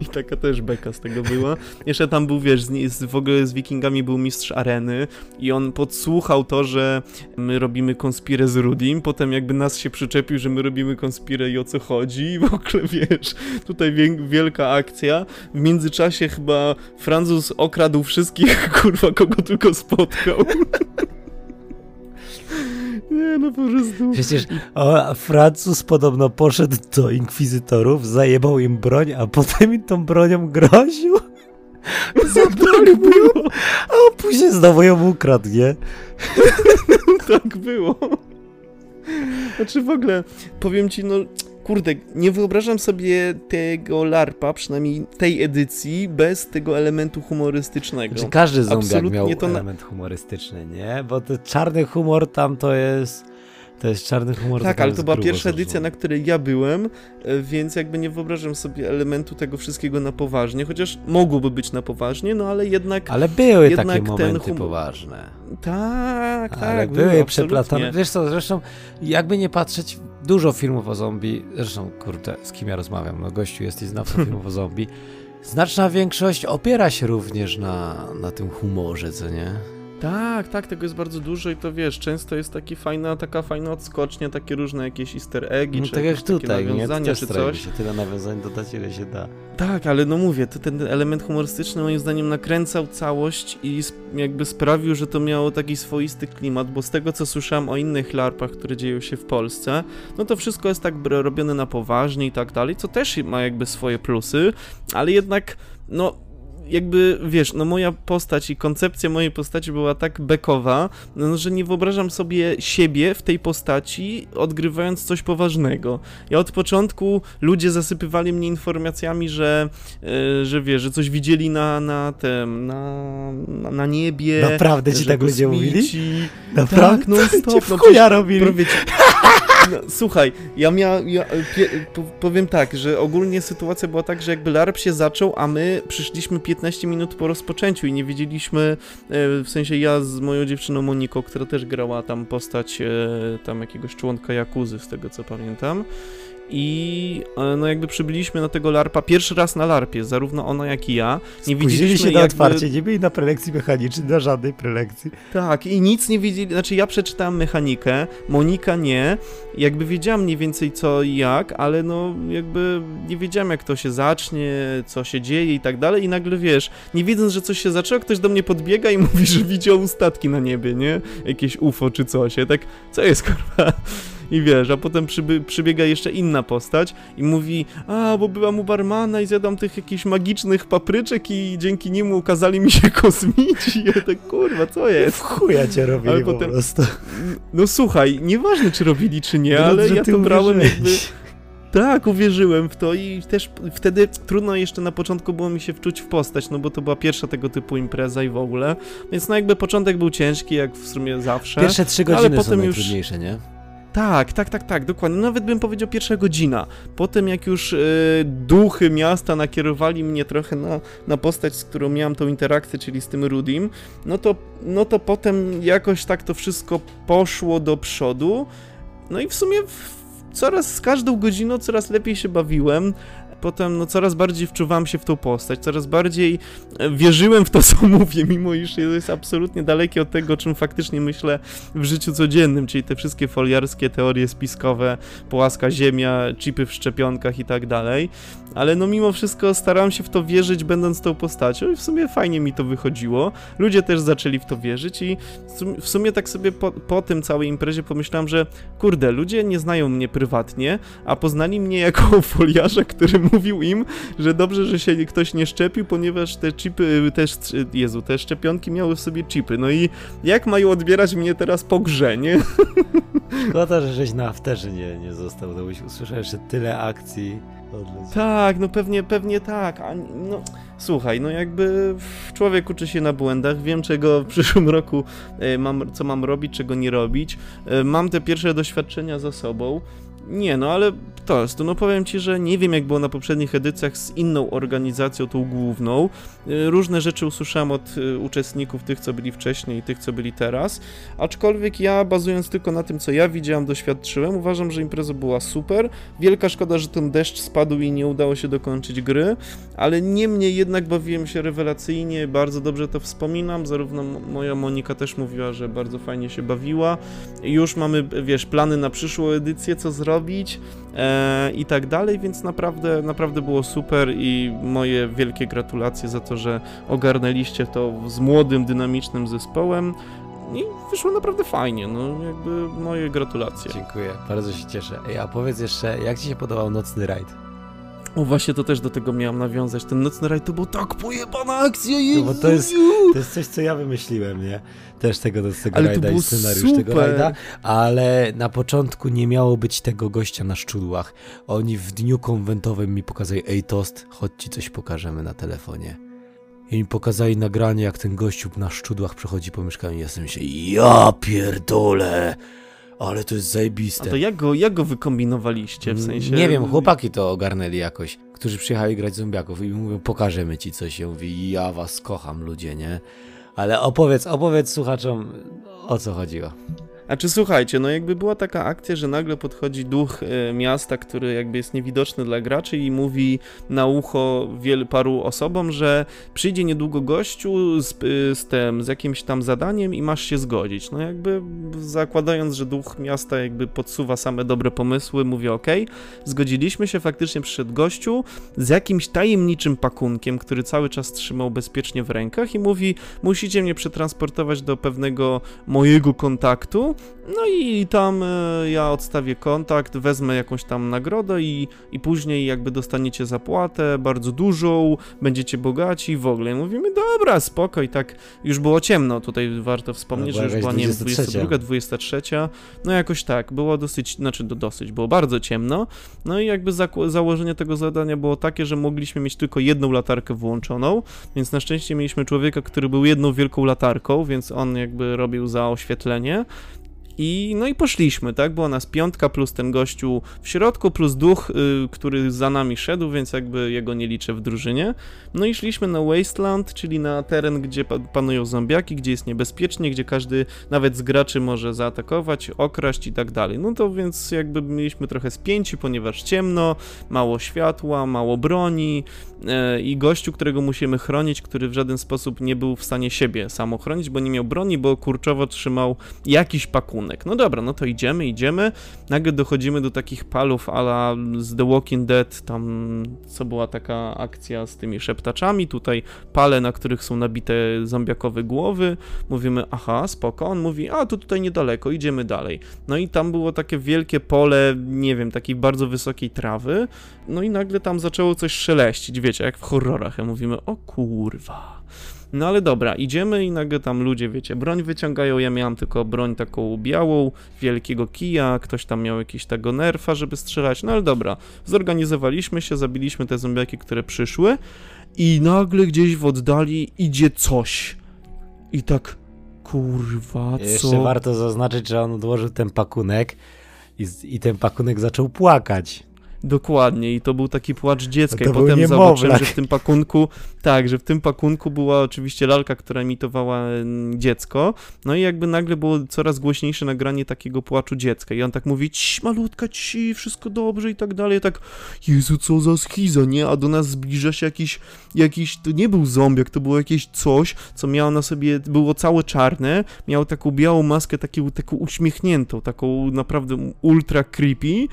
S1: I taka też beka z tego była. Jeszcze tam był, wiesz, z, z, w ogóle z Wikingami był mistrz areny i on podsłuchał to, że my robimy konspirę z Rudim, potem jakby nas się przyczepił, że my robimy konspirę i o co chodzi i w ogóle, *laughs* wiesz, tutaj wielka akcja. W międzyczasie chyba Francuz okradł wszystkich, *laughs* kurwa, kogo tylko spotkał. Nie, no po prostu.
S2: Przecież o, Francuz podobno poszedł do inkwizytorów, zajebał im broń, a potem im tą bronią groził. Zabrali mu ją, a później znowu ją ukradł, nie? *laughs*
S1: tak było. Znaczy w ogóle, powiem ci, no kurde, nie wyobrażam sobie tego LARPa, przynajmniej tej edycji, bez tego elementu humorystycznego.
S2: Znaczy każdy zombiak miał to element humorystyczny, nie? Bo ten czarny humor tam to jest to jest czarny humor.
S1: Tak, ale to była pierwsza edycja, na której ja byłem, e, więc jakby nie wyobrażam sobie elementu tego wszystkiego na poważnie, chociaż mogłoby być na poważnie, no ale jednak...
S2: Ale były jednak takie momenty humor... poważne.
S1: Tak, tak.
S2: Ale były, były przeplatane. Wiesz co, zresztą jakby nie patrzeć, dużo filmów o zombie, zresztą kurde, z kim ja rozmawiam, no gościu jesteś znawcą *laughs* filmów o zombie, znaczna większość opiera się również na, na tym humorze, co nie?
S1: Tak, tak, tego jest bardzo dużo i to wiesz, często jest taki fajna, taka fajna odskocznia, takie różne jakieś easter eggi, no, czy tak jak tutaj, nawiązania, nie? czy coś.
S2: się tyle nawiązań dodać, ile się da.
S1: Tak, ale no mówię, to ten element humorystyczny moim zdaniem nakręcał całość i jakby sprawił, że to miało taki swoisty klimat, bo z tego co słyszałem o innych larpach, które dzieją się w Polsce, no to wszystko jest tak robione na poważnie i tak dalej, co też ma jakby swoje plusy, ale jednak, no jakby, wiesz, no moja postać i koncepcja mojej postaci była tak bekowa, no, że nie wyobrażam sobie siebie w tej postaci odgrywając coś poważnego. Ja od początku ludzie zasypywali mnie informacjami, że, yy, że wiesz, że coś widzieli na, na tym, na, na, na niebie.
S2: Naprawdę ci tak ludzie mówili?
S1: Naprawdę? Tak, *laughs* no stop. No,
S2: przecież, robili. *laughs*
S1: No, słuchaj, ja miałem, ja, powiem tak, że ogólnie sytuacja była tak, że jakby LARP się zaczął, a my przyszliśmy 15 minut po rozpoczęciu i nie wiedzieliśmy, e, w sensie ja z moją dziewczyną Moniką, która też grała tam postać e, tam jakiegoś członka Jakuzy, z tego co pamiętam, i e, no jakby przybyliśmy na tego larpa pierwszy raz na larpie, zarówno ona jak i ja.
S2: Nie widzieliśmy się na jakby... otwarcie, nie byli na prelekcji mechanicznej, na żadnej prelekcji.
S1: Tak, i nic nie wiedzieli, znaczy ja przeczytałem mechanikę, Monika nie, jakby wiedziałam mniej więcej co i jak, ale no jakby nie wiedziałam jak to się zacznie, co się dzieje i tak dalej i nagle wiesz, nie wiedząc, że coś się zaczęło, ktoś do mnie podbiega i *laughs* mówi, że widział statki na niebie, nie? Jakieś UFO czy coś, ja tak, co jest kurwa? I wiesz, a potem przyby, przybiega jeszcze inna postać i mówi, a, bo byłam u barmana i zjadam tych jakichś magicznych papryczek i dzięki niemu ukazali mi się *laughs* kosmici. I ja tak, kurwa, co jest? W
S2: chuja cię robili ale potem, po prostu.
S1: No słuchaj, nieważne czy robili, czy nie, no, ale ja to brałem jakby... Tak, uwierzyłem w to i też wtedy trudno jeszcze na początku było mi się wczuć w postać, no bo to była pierwsza tego typu impreza i w ogóle. Więc no jakby początek był ciężki, jak w sumie zawsze.
S2: Pierwsze trzy godziny ale potem są już... nie?
S1: Tak, tak, tak, tak, dokładnie. Nawet bym powiedział pierwsza godzina. Potem jak już y, duchy miasta nakierowali mnie trochę na, na postać, z którą miałem tą interakcję, czyli z tym Rudim, no to, no to potem jakoś tak to wszystko poszło do przodu. No i w sumie w, coraz z każdą godziną coraz lepiej się bawiłem potem no, coraz bardziej wczuwałem się w tą postać, coraz bardziej e, wierzyłem w to, *laughs* co mówię, mimo iż jest absolutnie dalekie od tego, czym faktycznie myślę w życiu codziennym, czyli te wszystkie foliarskie teorie spiskowe, płaska ziemia, chipy w szczepionkach i tak dalej ale no mimo wszystko starałem się w to wierzyć, będąc tą postacią i w sumie fajnie mi to wychodziło. Ludzie też zaczęli w to wierzyć i w sumie tak sobie po, po tym całej imprezie pomyślałem, że kurde, ludzie nie znają mnie prywatnie, a poznali mnie jako *laughs* foliarza, który mówił im, że dobrze, że się ktoś nie szczepił, ponieważ te chipy, też, Jezu, te szczepionki miały w sobie chipy. No i jak mają odbierać mnie teraz po grze, nie? *laughs*
S2: Szkoda, że żeś na afterze nie, nie został, to byś usłyszał jeszcze tyle akcji.
S1: Tak, no pewnie, pewnie tak. A, no, słuchaj, no jakby człowiek uczy się na błędach, wiem czego w przyszłym roku e, mam, co mam robić, czego nie robić. E, mam te pierwsze doświadczenia za sobą. Nie, no ale to jest, no powiem Ci, że nie wiem jak było na poprzednich edycjach z inną organizacją, tą główną. Y, różne rzeczy usłyszałem od y, uczestników, tych co byli wcześniej i tych co byli teraz, aczkolwiek ja bazując tylko na tym co ja widziałem, doświadczyłem, uważam, że impreza była super. Wielka szkoda, że ten deszcz spadł i nie udało się dokończyć gry, ale niemniej jednak bawiłem się rewelacyjnie, bardzo dobrze to wspominam, zarówno moja Monika też mówiła, że bardzo fajnie się bawiła. Już mamy, wiesz, plany na przyszłą edycję, co zrobić e, i tak dalej, więc naprawdę, naprawdę było super i moje wielkie gratulacje za to, że ogarnęliście to z młodym, dynamicznym zespołem i wyszło naprawdę fajnie, no jakby moje gratulacje.
S2: Dziękuję, bardzo się cieszę. Ej, a powiedz jeszcze, jak Ci się podobał Nocny Rajd?
S1: O, właśnie to też do tego miałem nawiązać. Ten nocny rajd to był tak pojebana akcja.
S2: No bo to jest, to jest coś, co ja wymyśliłem, nie? Też tego nocnego ale rajda i scenariusz super. tego rajda. Ale na początku nie miało być tego gościa na szczudłach. Oni w dniu konwentowym mi pokazali, ej tost, chodź ci coś pokażemy na telefonie. I mi pokazali nagranie, jak ten gościu na szczudłach przechodzi po mieszkaniu. Ja sobie myślę, ja pierdolę! Ale to jest zajebiste.
S1: A to jak go, jak go wykombinowaliście, w sensie...
S2: Nie wiem, chłopaki to ogarnęli jakoś, którzy przyjechali grać zombiaków i mówią, pokażemy ci coś. Ja mówię, ja was kocham, ludzie, nie? Ale opowiedz, opowiedz słuchaczom, o co chodziło.
S1: A czy słuchajcie, no jakby była taka akcja, że nagle podchodzi duch y, miasta, który jakby jest niewidoczny dla graczy i mówi na ucho wielu paru osobom, że przyjdzie niedługo gościu z, y, z tym, z jakimś tam zadaniem i masz się zgodzić. No jakby zakładając, że duch miasta jakby podsuwa same dobre pomysły, mówię ok, zgodziliśmy się, faktycznie przyszedł gościu z jakimś tajemniczym pakunkiem, który cały czas trzymał bezpiecznie w rękach i mówi, musicie mnie przetransportować do pewnego mojego kontaktu, no i tam e, ja odstawię kontakt, wezmę jakąś tam nagrodę i, i później jakby dostaniecie zapłatę bardzo dużą, będziecie bogaci w ogóle. mówimy, dobra, spoko. I tak już było ciemno, tutaj warto wspomnieć, no, że już była, nie wiem, 22, 23, no jakoś tak, było dosyć, znaczy do, dosyć, było bardzo ciemno, no i jakby za, założenie tego zadania było takie, że mogliśmy mieć tylko jedną latarkę włączoną, więc na szczęście mieliśmy człowieka, który był jedną wielką latarką, więc on jakby robił za oświetlenie, i, no i poszliśmy, tak? Była nas piątka plus ten gościu w środku, plus duch, y, który za nami szedł, więc jakby jego nie liczę w drużynie. No i szliśmy na Wasteland, czyli na teren, gdzie panują zombiaki, gdzie jest niebezpiecznie, gdzie każdy nawet z graczy może zaatakować, okraść i tak dalej. No to więc jakby mieliśmy trochę spięci, ponieważ ciemno, mało światła, mało broni e, i gościu, którego musimy chronić, który w żaden sposób nie był w stanie siebie sam ochronić, bo nie miał broni, bo kurczowo trzymał jakiś pakunek no dobra, no to idziemy, idziemy. Nagle dochodzimy do takich palów ala z The Walking Dead, tam co była taka akcja z tymi szeptaczami, tutaj pale, na których są nabite zombiakowe głowy. Mówimy, aha, spoko. On mówi, a to tutaj niedaleko, idziemy dalej. No i tam było takie wielkie pole, nie wiem, takiej bardzo wysokiej trawy. No i nagle tam zaczęło coś szeleścić, wiecie, jak w horrorach. Ja mówimy, o kurwa. No ale dobra, idziemy i nagle tam ludzie, wiecie, broń wyciągają, ja miałam tylko broń taką białą, wielkiego kija, ktoś tam miał jakiś tego nerfa, żeby strzelać, no ale dobra, zorganizowaliśmy się, zabiliśmy te zombiaki, które przyszły i nagle gdzieś w oddali idzie coś. I tak, kurwa, co?
S2: Jeszcze warto zaznaczyć, że on odłożył ten pakunek I, I ten pakunek zaczął płakać.
S1: Dokładnie, i to był taki płacz dziecka.
S2: To
S1: I potem zobaczyłem, że w tym pakunku, tak, że w tym pakunku była oczywiście lalka, która imitowała mm, dziecko. No i jakby nagle było coraz głośniejsze nagranie takiego płaczu dziecka. I on tak mówi, ci malutka, ci, wszystko dobrze i tak dalej. Ja tak, Jezu, co za schiza, nie? A do nas zbliża się jakiś, jakiś, to nie był zombiak, to było jakieś coś, co miało na sobie, było całe czarne, miało taką białą maskę, taką, taką uśmiechniętą, taką naprawdę ultra creepy.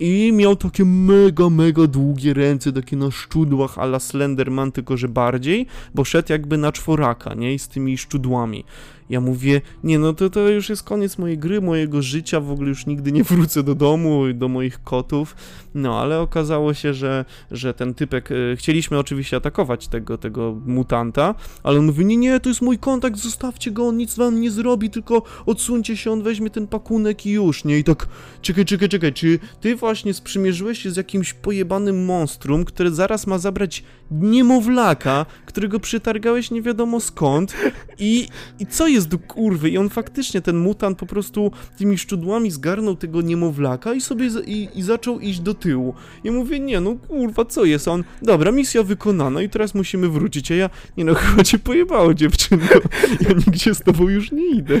S1: I miał takie mega, mega długie ręce, takie na szczudłach ala Slenderman, tylko że bardziej, bo szedł jakby na czworaka, nie? I z tymi szczudłami. Ja mówię, nie no to, to już jest koniec mojej gry, mojego życia, w ogóle już nigdy nie wrócę do domu, do moich kotów. No, ale okazało się, że, że ten typek, e, chcieliśmy oczywiście atakować tego, tego mutanta, ale on mówi, nie, nie, to jest mój kontakt, zostawcie go, on nic wam nie zrobi, tylko odsuńcie się, on weźmie ten pakunek i już, nie? I tak, czekaj, czekaj, czekaj, czy ty właśnie sprzymierzyłeś się z jakimś pojebanym monstrum, które zaraz ma zabrać niemowlaka, którego przytargałeś nie wiadomo skąd i, i co jest do kurwy? I on faktycznie, ten mutant po prostu tymi szczudłami zgarnął tego niemowlaka i sobie i, i zaczął iść do tyłu. Ja mówię, nie no kurwa, co jest? A On, dobra, misja wykonana i teraz musimy wrócić, a ja, nie no, *laughs* chyba cię pojebało dziewczynko, ja nigdzie z tobą już nie idę.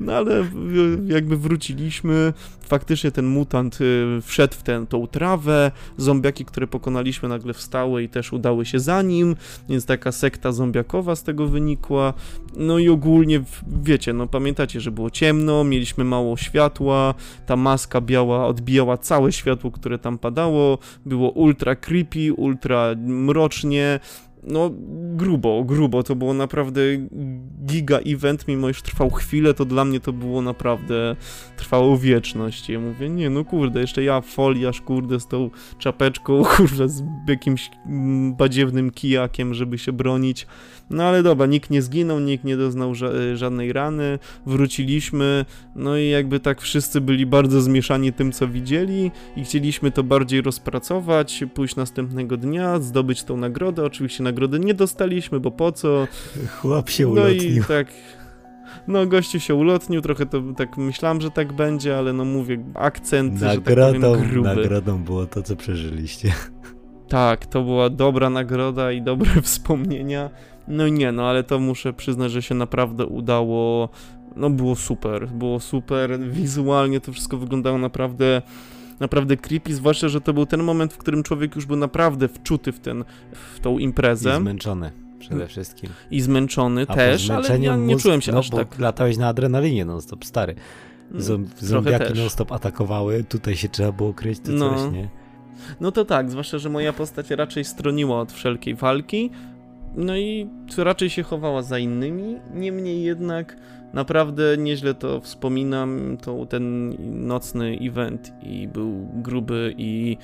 S1: No ale jakby wróciliśmy, faktycznie ten mutant y, wszedł w tę tą trawę, zombiaki, które pokonaliśmy nagle wstały i też udały się za nim, więc taka sekta zombiakowa z tego wynikła. No i ogólnie, wiecie, no pamiętacie, że było ciemno, mieliśmy mało światła, ta maska biała odbijała całe światło, które tam padało, było ultra creepy, ultra mrocznie, no grubo, grubo, to było naprawdę giga event, mimo iż trwał chwilę, to dla mnie to było naprawdę, trwało wieczność. Ja mówię, nie no kurde, jeszcze ja foliarz, kurde, z tą czapeczką, *laughs* kurde, z jakimś mm, badziewnym kijakiem, żeby się bronić. No ale dobra, nikt nie zginął, nikt nie doznał ża żadnej rany, wróciliśmy, no i jakby tak wszyscy byli bardzo zmieszani tym, co widzieli i chcieliśmy to bardziej rozpracować, pójść następnego dnia, zdobyć tą nagrodę. Oczywiście nagrody nie dostaliśmy, bo po co?
S2: Chłop się
S1: No
S2: ulotnił.
S1: i tak. No, gościu się ulotnił, trochę to tak myślałem, że tak będzie, ale no mówię, akcent, że tak
S2: Nagrodą,
S1: powiem, gruby.
S2: nagrodą było to, co przeżyliście.
S1: Tak, to była dobra nagroda i dobre *laughs* wspomnienia. No i nie, no ale to muszę przyznać, że się naprawdę udało. No było super, było super. Wizualnie to wszystko wyglądało naprawdę naprawdę creepy, zwłaszcza, że to był ten moment, w którym człowiek już był naprawdę wczuty w ten, w tą
S2: I
S1: imprezę
S2: zmęczony przede wszystkim.
S1: i zmęczony
S2: A
S1: też, ale ja nie
S2: mózg-
S1: czułem się
S2: no,
S1: aż
S2: bo
S1: tak.
S2: latałeś na adrenalinie non-stop, stary.
S1: Mm,
S2: zombiaki non-stop atakowały, tutaj się trzeba było kryć, to
S1: No.
S2: coś, nie?
S1: No to tak, zwłaszcza, że moja postać raczej stroniła od wszelkiej walki, no i raczej się chowała za innymi, niemniej jednak naprawdę nieźle to wspominam, to ten nocny event i był gruby i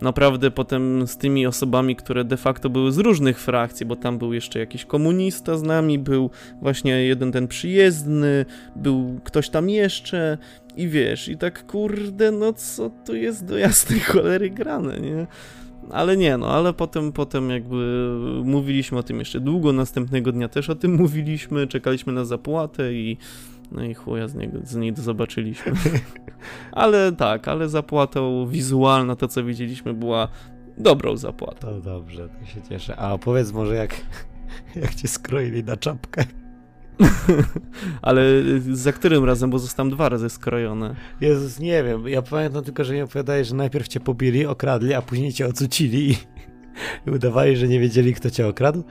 S1: naprawdę potem z tymi osobami, które de facto były z różnych frakcji, bo tam był jeszcze jakiś komunista z nami, był właśnie jeden ten przyjezdny, był ktoś tam jeszcze i wiesz, i tak kurde, no co tu jest do jasnej cholery grane, nie? Ale nie, no, ale potem, potem jakby mówiliśmy o tym jeszcze długo, następnego dnia też o tym *laughs* mówiliśmy, czekaliśmy na zapłatę i no i chuja z, niego, z niej zobaczyliśmy. *laughs* ale tak, ale zapłatą wizualna, to co widzieliśmy, była dobrą zapłatą.
S2: To dobrze, to się cieszę. A opowiedz może jak, *laughs* jak cię skroili na czapkę. *laughs*
S1: ale za którym razem, bo zostałem dwa razy skrojone.
S2: Jezus, nie wiem, ja pamiętam tylko, że mi opowiadałeś, że najpierw cię pobili, okradli, a później cię ocucili i, i udawali, że nie wiedzieli, kto cię okradł,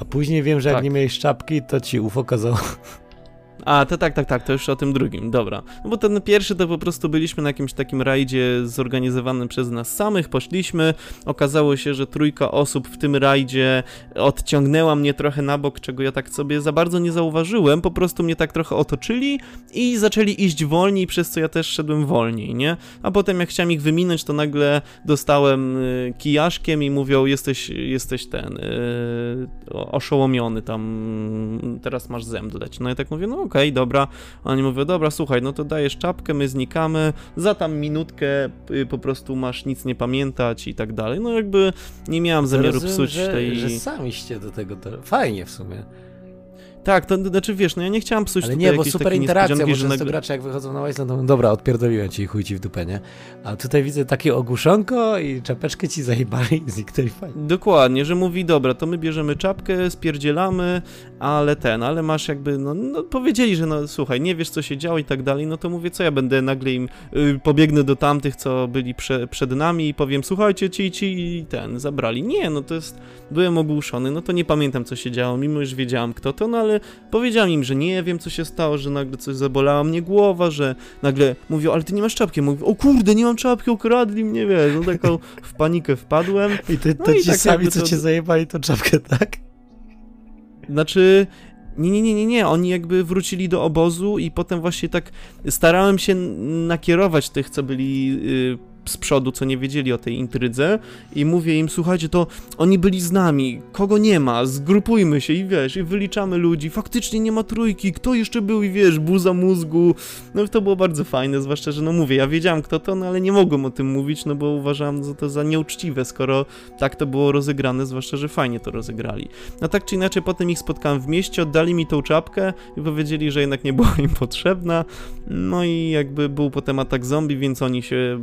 S2: a później wiem, że jak
S1: Tak.
S2: nie miałeś czapki, to ci UFO kazało
S1: A, to tak, tak, tak, to już o tym drugim, dobra. No bo ten pierwszy to po prostu byliśmy na jakimś takim rajdzie zorganizowanym przez nas samych, poszliśmy, okazało się, że trójka osób w tym rajdzie odciągnęła mnie trochę na bok, czego ja tak sobie za bardzo nie zauważyłem, po prostu mnie tak trochę otoczyli i zaczęli iść wolniej, przez co ja też szedłem wolniej, nie? A potem jak chciałem ich wyminąć, to nagle dostałem y, kijaszkiem i mówią, jesteś, jesteś ten, y, o- oszołomiony tam, teraz masz zemdleć. No i tak mówię, no dobra. A Oni mówią, dobra, słuchaj, no to dajesz czapkę, my znikamy, za tam minutkę y, po prostu masz nic nie pamiętać i tak dalej. No jakby nie miałem zamiaru
S2: Rozumiem,
S1: psuć
S2: że,
S1: tej...
S2: że samiście do tego, do... fajnie w sumie.
S1: Tak, to znaczy wiesz, no ja nie chciałam psuć
S2: Ale nie, bo super interakcja, bo
S1: niespodzianki,
S2: często
S1: że nagle...
S2: gracze jak wychodzą na Wasteland, to mówią, dobra, odpierdoliłem ci i chuj ci w dupę, nie? A tutaj widzę takie ogłuszonko i czapeczkę ci zajebali *laughs* i zniknęli fajnie.
S1: Dokładnie, że mówi, dobra, to my bierzemy czapkę, spierdzielamy, ale ten, ale masz jakby, no, no powiedzieli, że no słuchaj, nie wiesz co się działo i tak dalej, no to mówię, co ja będę nagle im, y, pobiegnę do tamtych, co byli prze, przed nami i powiem, słuchajcie, ci, ci i ten, zabrali. Nie, no to jest, byłem ogłuszony, no to nie pamiętam co się działo, mimo już wiedziałam kto to, no ale powiedziałem im, że nie wiem co się stało, że nagle coś zabolała mnie głowa, że nagle mówią, ale ty nie masz czapki, mówię, o kurde, nie mam czapki, ukradli mnie, wiesz, no taką *laughs* w panikę wpadłem,
S2: I ty,
S1: No
S2: to
S1: i
S2: ci
S1: tak
S2: sami, co
S1: to-
S2: cię zajebali tą czapkę, tak?
S1: Znaczy. Nie, nie, nie, nie, nie. Oni jakby wrócili do obozu i potem właśnie tak starałem się nakierować tych, co byli y, z przodu, co nie wiedzieli o tej intrydze i mówię im, słuchajcie, to oni byli z nami, kogo nie ma, zgrupujmy się i wiesz, i wyliczamy ludzi, faktycznie nie ma trójki, kto jeszcze był i wiesz, buza mózgu, no to było bardzo fajne, zwłaszcza, że no mówię, ja wiedziałem kto to, no ale nie mogłem o tym mówić, no bo uważałem za to za nieuczciwe, skoro tak to było rozegrane, zwłaszcza, że fajnie to rozegrali. No tak czy inaczej, potem ich spotkałem w mieście, oddali mi tą czapkę i powiedzieli, że jednak nie była im potrzebna. No i jakby był potem atak zombie, więc oni się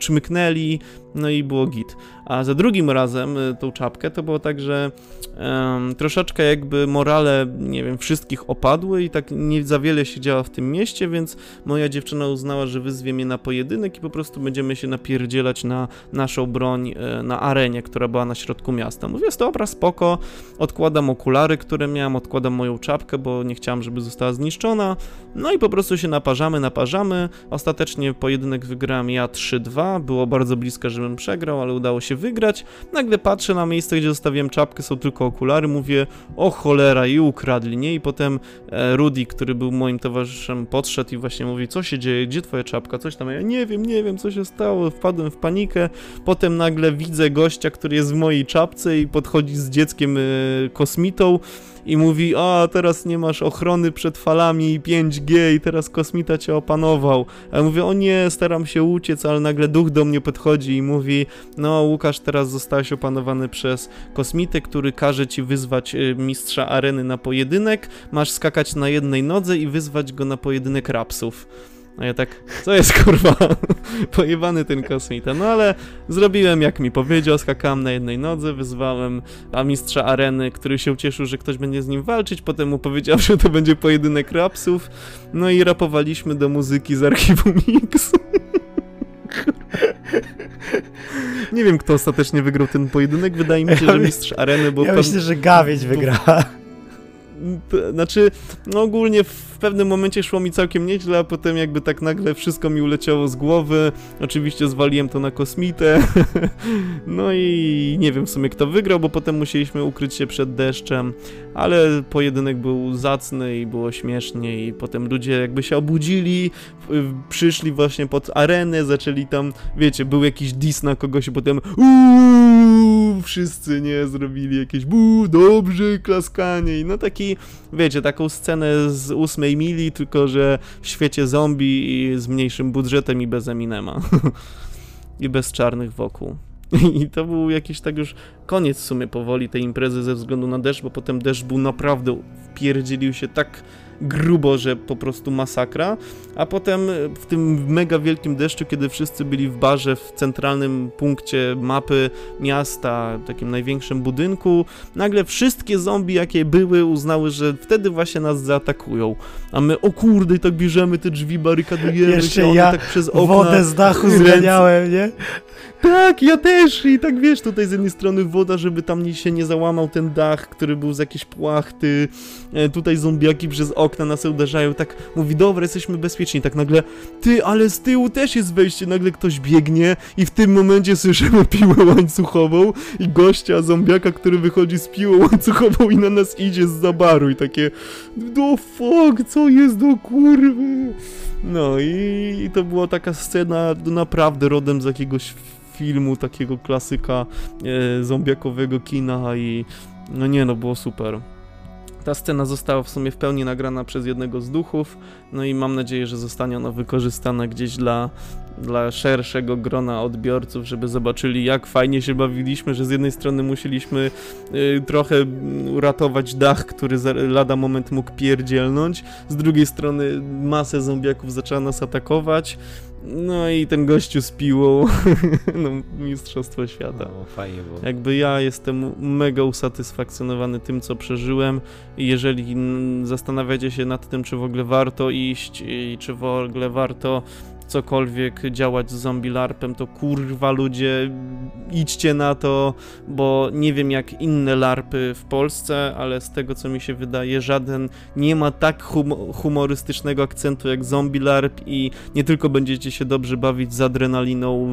S1: czmyknęli, no i było git. A za drugim razem y, tą czapkę to było tak, że em, troszeczkę jakby morale, nie wiem, wszystkich opadły i tak nie za wiele się działa w tym mieście, więc moja dziewczyna uznała, że wyzwie mnie na pojedynek i po prostu będziemy się napierdzielać na naszą broń e, na arenie, która była na środku miasta. Mówię, jest dobra, spoko, odkładam okulary, które miałem, odkładam moją czapkę, bo nie chciałem, żeby została zniszczona, no i po prostu się naparzamy, naparzamy. Ostatecznie pojedynek wygrałem ja 3-2, było bardzo blisko, żebym przegrał, ale udało się wygrać. Nagle patrzę na miejsce, gdzie zostawiłem czapkę, są tylko okulary, mówię, o cholera, i ukradli, nie? I potem e, Rudy, który był moim towarzyszem, podszedł i właśnie mówi, co się dzieje, gdzie twoja czapka, coś tam, ja nie wiem, nie wiem, co się stało, wpadłem w panikę, potem nagle widzę gościa, który jest w mojej czapce i podchodzi z dzieckiem e, kosmitą i mówi, a teraz nie masz ochrony przed falami 5G i teraz kosmita cię opanował. A ja mówię, o nie, staram się uciec, ale nagle duch do mnie podchodzi i mówi, no Łukasz, teraz zostałeś opanowany przez kosmitę, który każe ci wyzwać y, mistrza areny na pojedynek, masz skakać na jednej nodze i wyzwać go na pojedynek rapsów. A ja tak, co jest *laughs* kurwa? Pojebany ten kosmita. No ale zrobiłem jak mi powiedział, skakałem na jednej nodze, wyzwałem a mistrza areny, który się ucieszył, że ktoś będzie z nim walczyć, potem mu powiedział, *laughs* że to będzie pojedynek rapsów, no i rapowaliśmy do muzyki z archiwum Mix. *laughs* Nie wiem, kto ostatecznie wygrał ten pojedynek. Wydaje mi się, że mistrz areny, bo
S2: ja myślę, że Gawieć
S1: bo-
S2: wygra.
S1: P- Znaczy, no ogólnie w pewnym momencie szło mi całkiem nieźle, a potem jakby tak nagle wszystko mi uleciało z głowy. Oczywiście zwaliłem to na kosmitę. *laughs* No i nie wiem w sumie kto wygrał, bo potem musieliśmy ukryć się przed deszczem, ale pojedynek był zacny i było śmiesznie i potem ludzie jakby się obudzili, przyszli właśnie pod arenę, zaczęli tam, wiecie, był jakiś dis na kogoś i potem uuu, wszyscy nie zrobili jakieś bu, dobrze, klaskanie i no taki, wiecie, taką scenę z ósmej mili, tylko że w świecie zombie i z mniejszym budżetem i bez Eminema. *laughs* I bez czarnych wokół. *laughs* I to był jakiś tak już koniec w sumie powoli tej imprezy ze względu na deszcz, bo potem deszcz był naprawdę, wpierdzielił się tak grubo, że po prostu masakra, a potem w tym mega wielkim deszczu, kiedy wszyscy byli w barze w centralnym punkcie mapy miasta, takim największym budynku, nagle wszystkie zombie, jakie były, uznały, że wtedy właśnie nas zaatakują. A my, o kurde, tak bierzemy te drzwi, barykadujemy
S2: Jeszcze
S1: się,
S2: ja
S1: tak przez okna...
S2: Wodę z dachu zmieniałem, nie?
S1: Tak, ja też! I tak wiesz, tutaj z jednej strony woda, żeby tam się nie załamał ten dach, który był z jakiejś płachty. E, tutaj zombiaki przez okna nas uderzają. Tak mówi, dobra, jesteśmy bezpieczni. Tak nagle, ty, ale z tyłu też jest wejście. Nagle ktoś biegnie i w tym momencie słyszymy *laughs* piłę łańcuchową i gościa, zombiaka, który wychodzi z piłą łańcuchową i na nas idzie z zabaru. I takie, do fuck, co jest do kurwy? No i, i to była taka scena no, naprawdę rodem z jakiegoś filmu, takiego klasyka e, zombiakowego kina i no nie no, było super. Ta scena została w sumie w pełni nagrana przez jednego z duchów, no i mam nadzieję, że zostanie ona wykorzystana gdzieś dla, dla szerszego grona odbiorców, żeby zobaczyli, jak fajnie się bawiliśmy, że z jednej strony musieliśmy y, trochę uratować dach, który za, lada moment mógł pierdzielnąć, z drugiej strony masę zombiaków zaczęła nas atakować, no i ten gościu z piłą, *laughs* no mistrzostwo świata.
S2: No, fajnie było.
S1: Jakby ja jestem mega usatysfakcjonowany tym, co przeżyłem i jeżeli zastanawiacie się nad tym, czy w ogóle warto iść i czy w ogóle warto cokolwiek działać z zombie larpem, to kurwa ludzie, idźcie na to, bo nie wiem jak inne larpy w Polsce, ale z tego co mi się wydaje, żaden nie ma tak hum- humorystycznego akcentu jak zombie larp i nie tylko będziecie się dobrze bawić z adrenaliną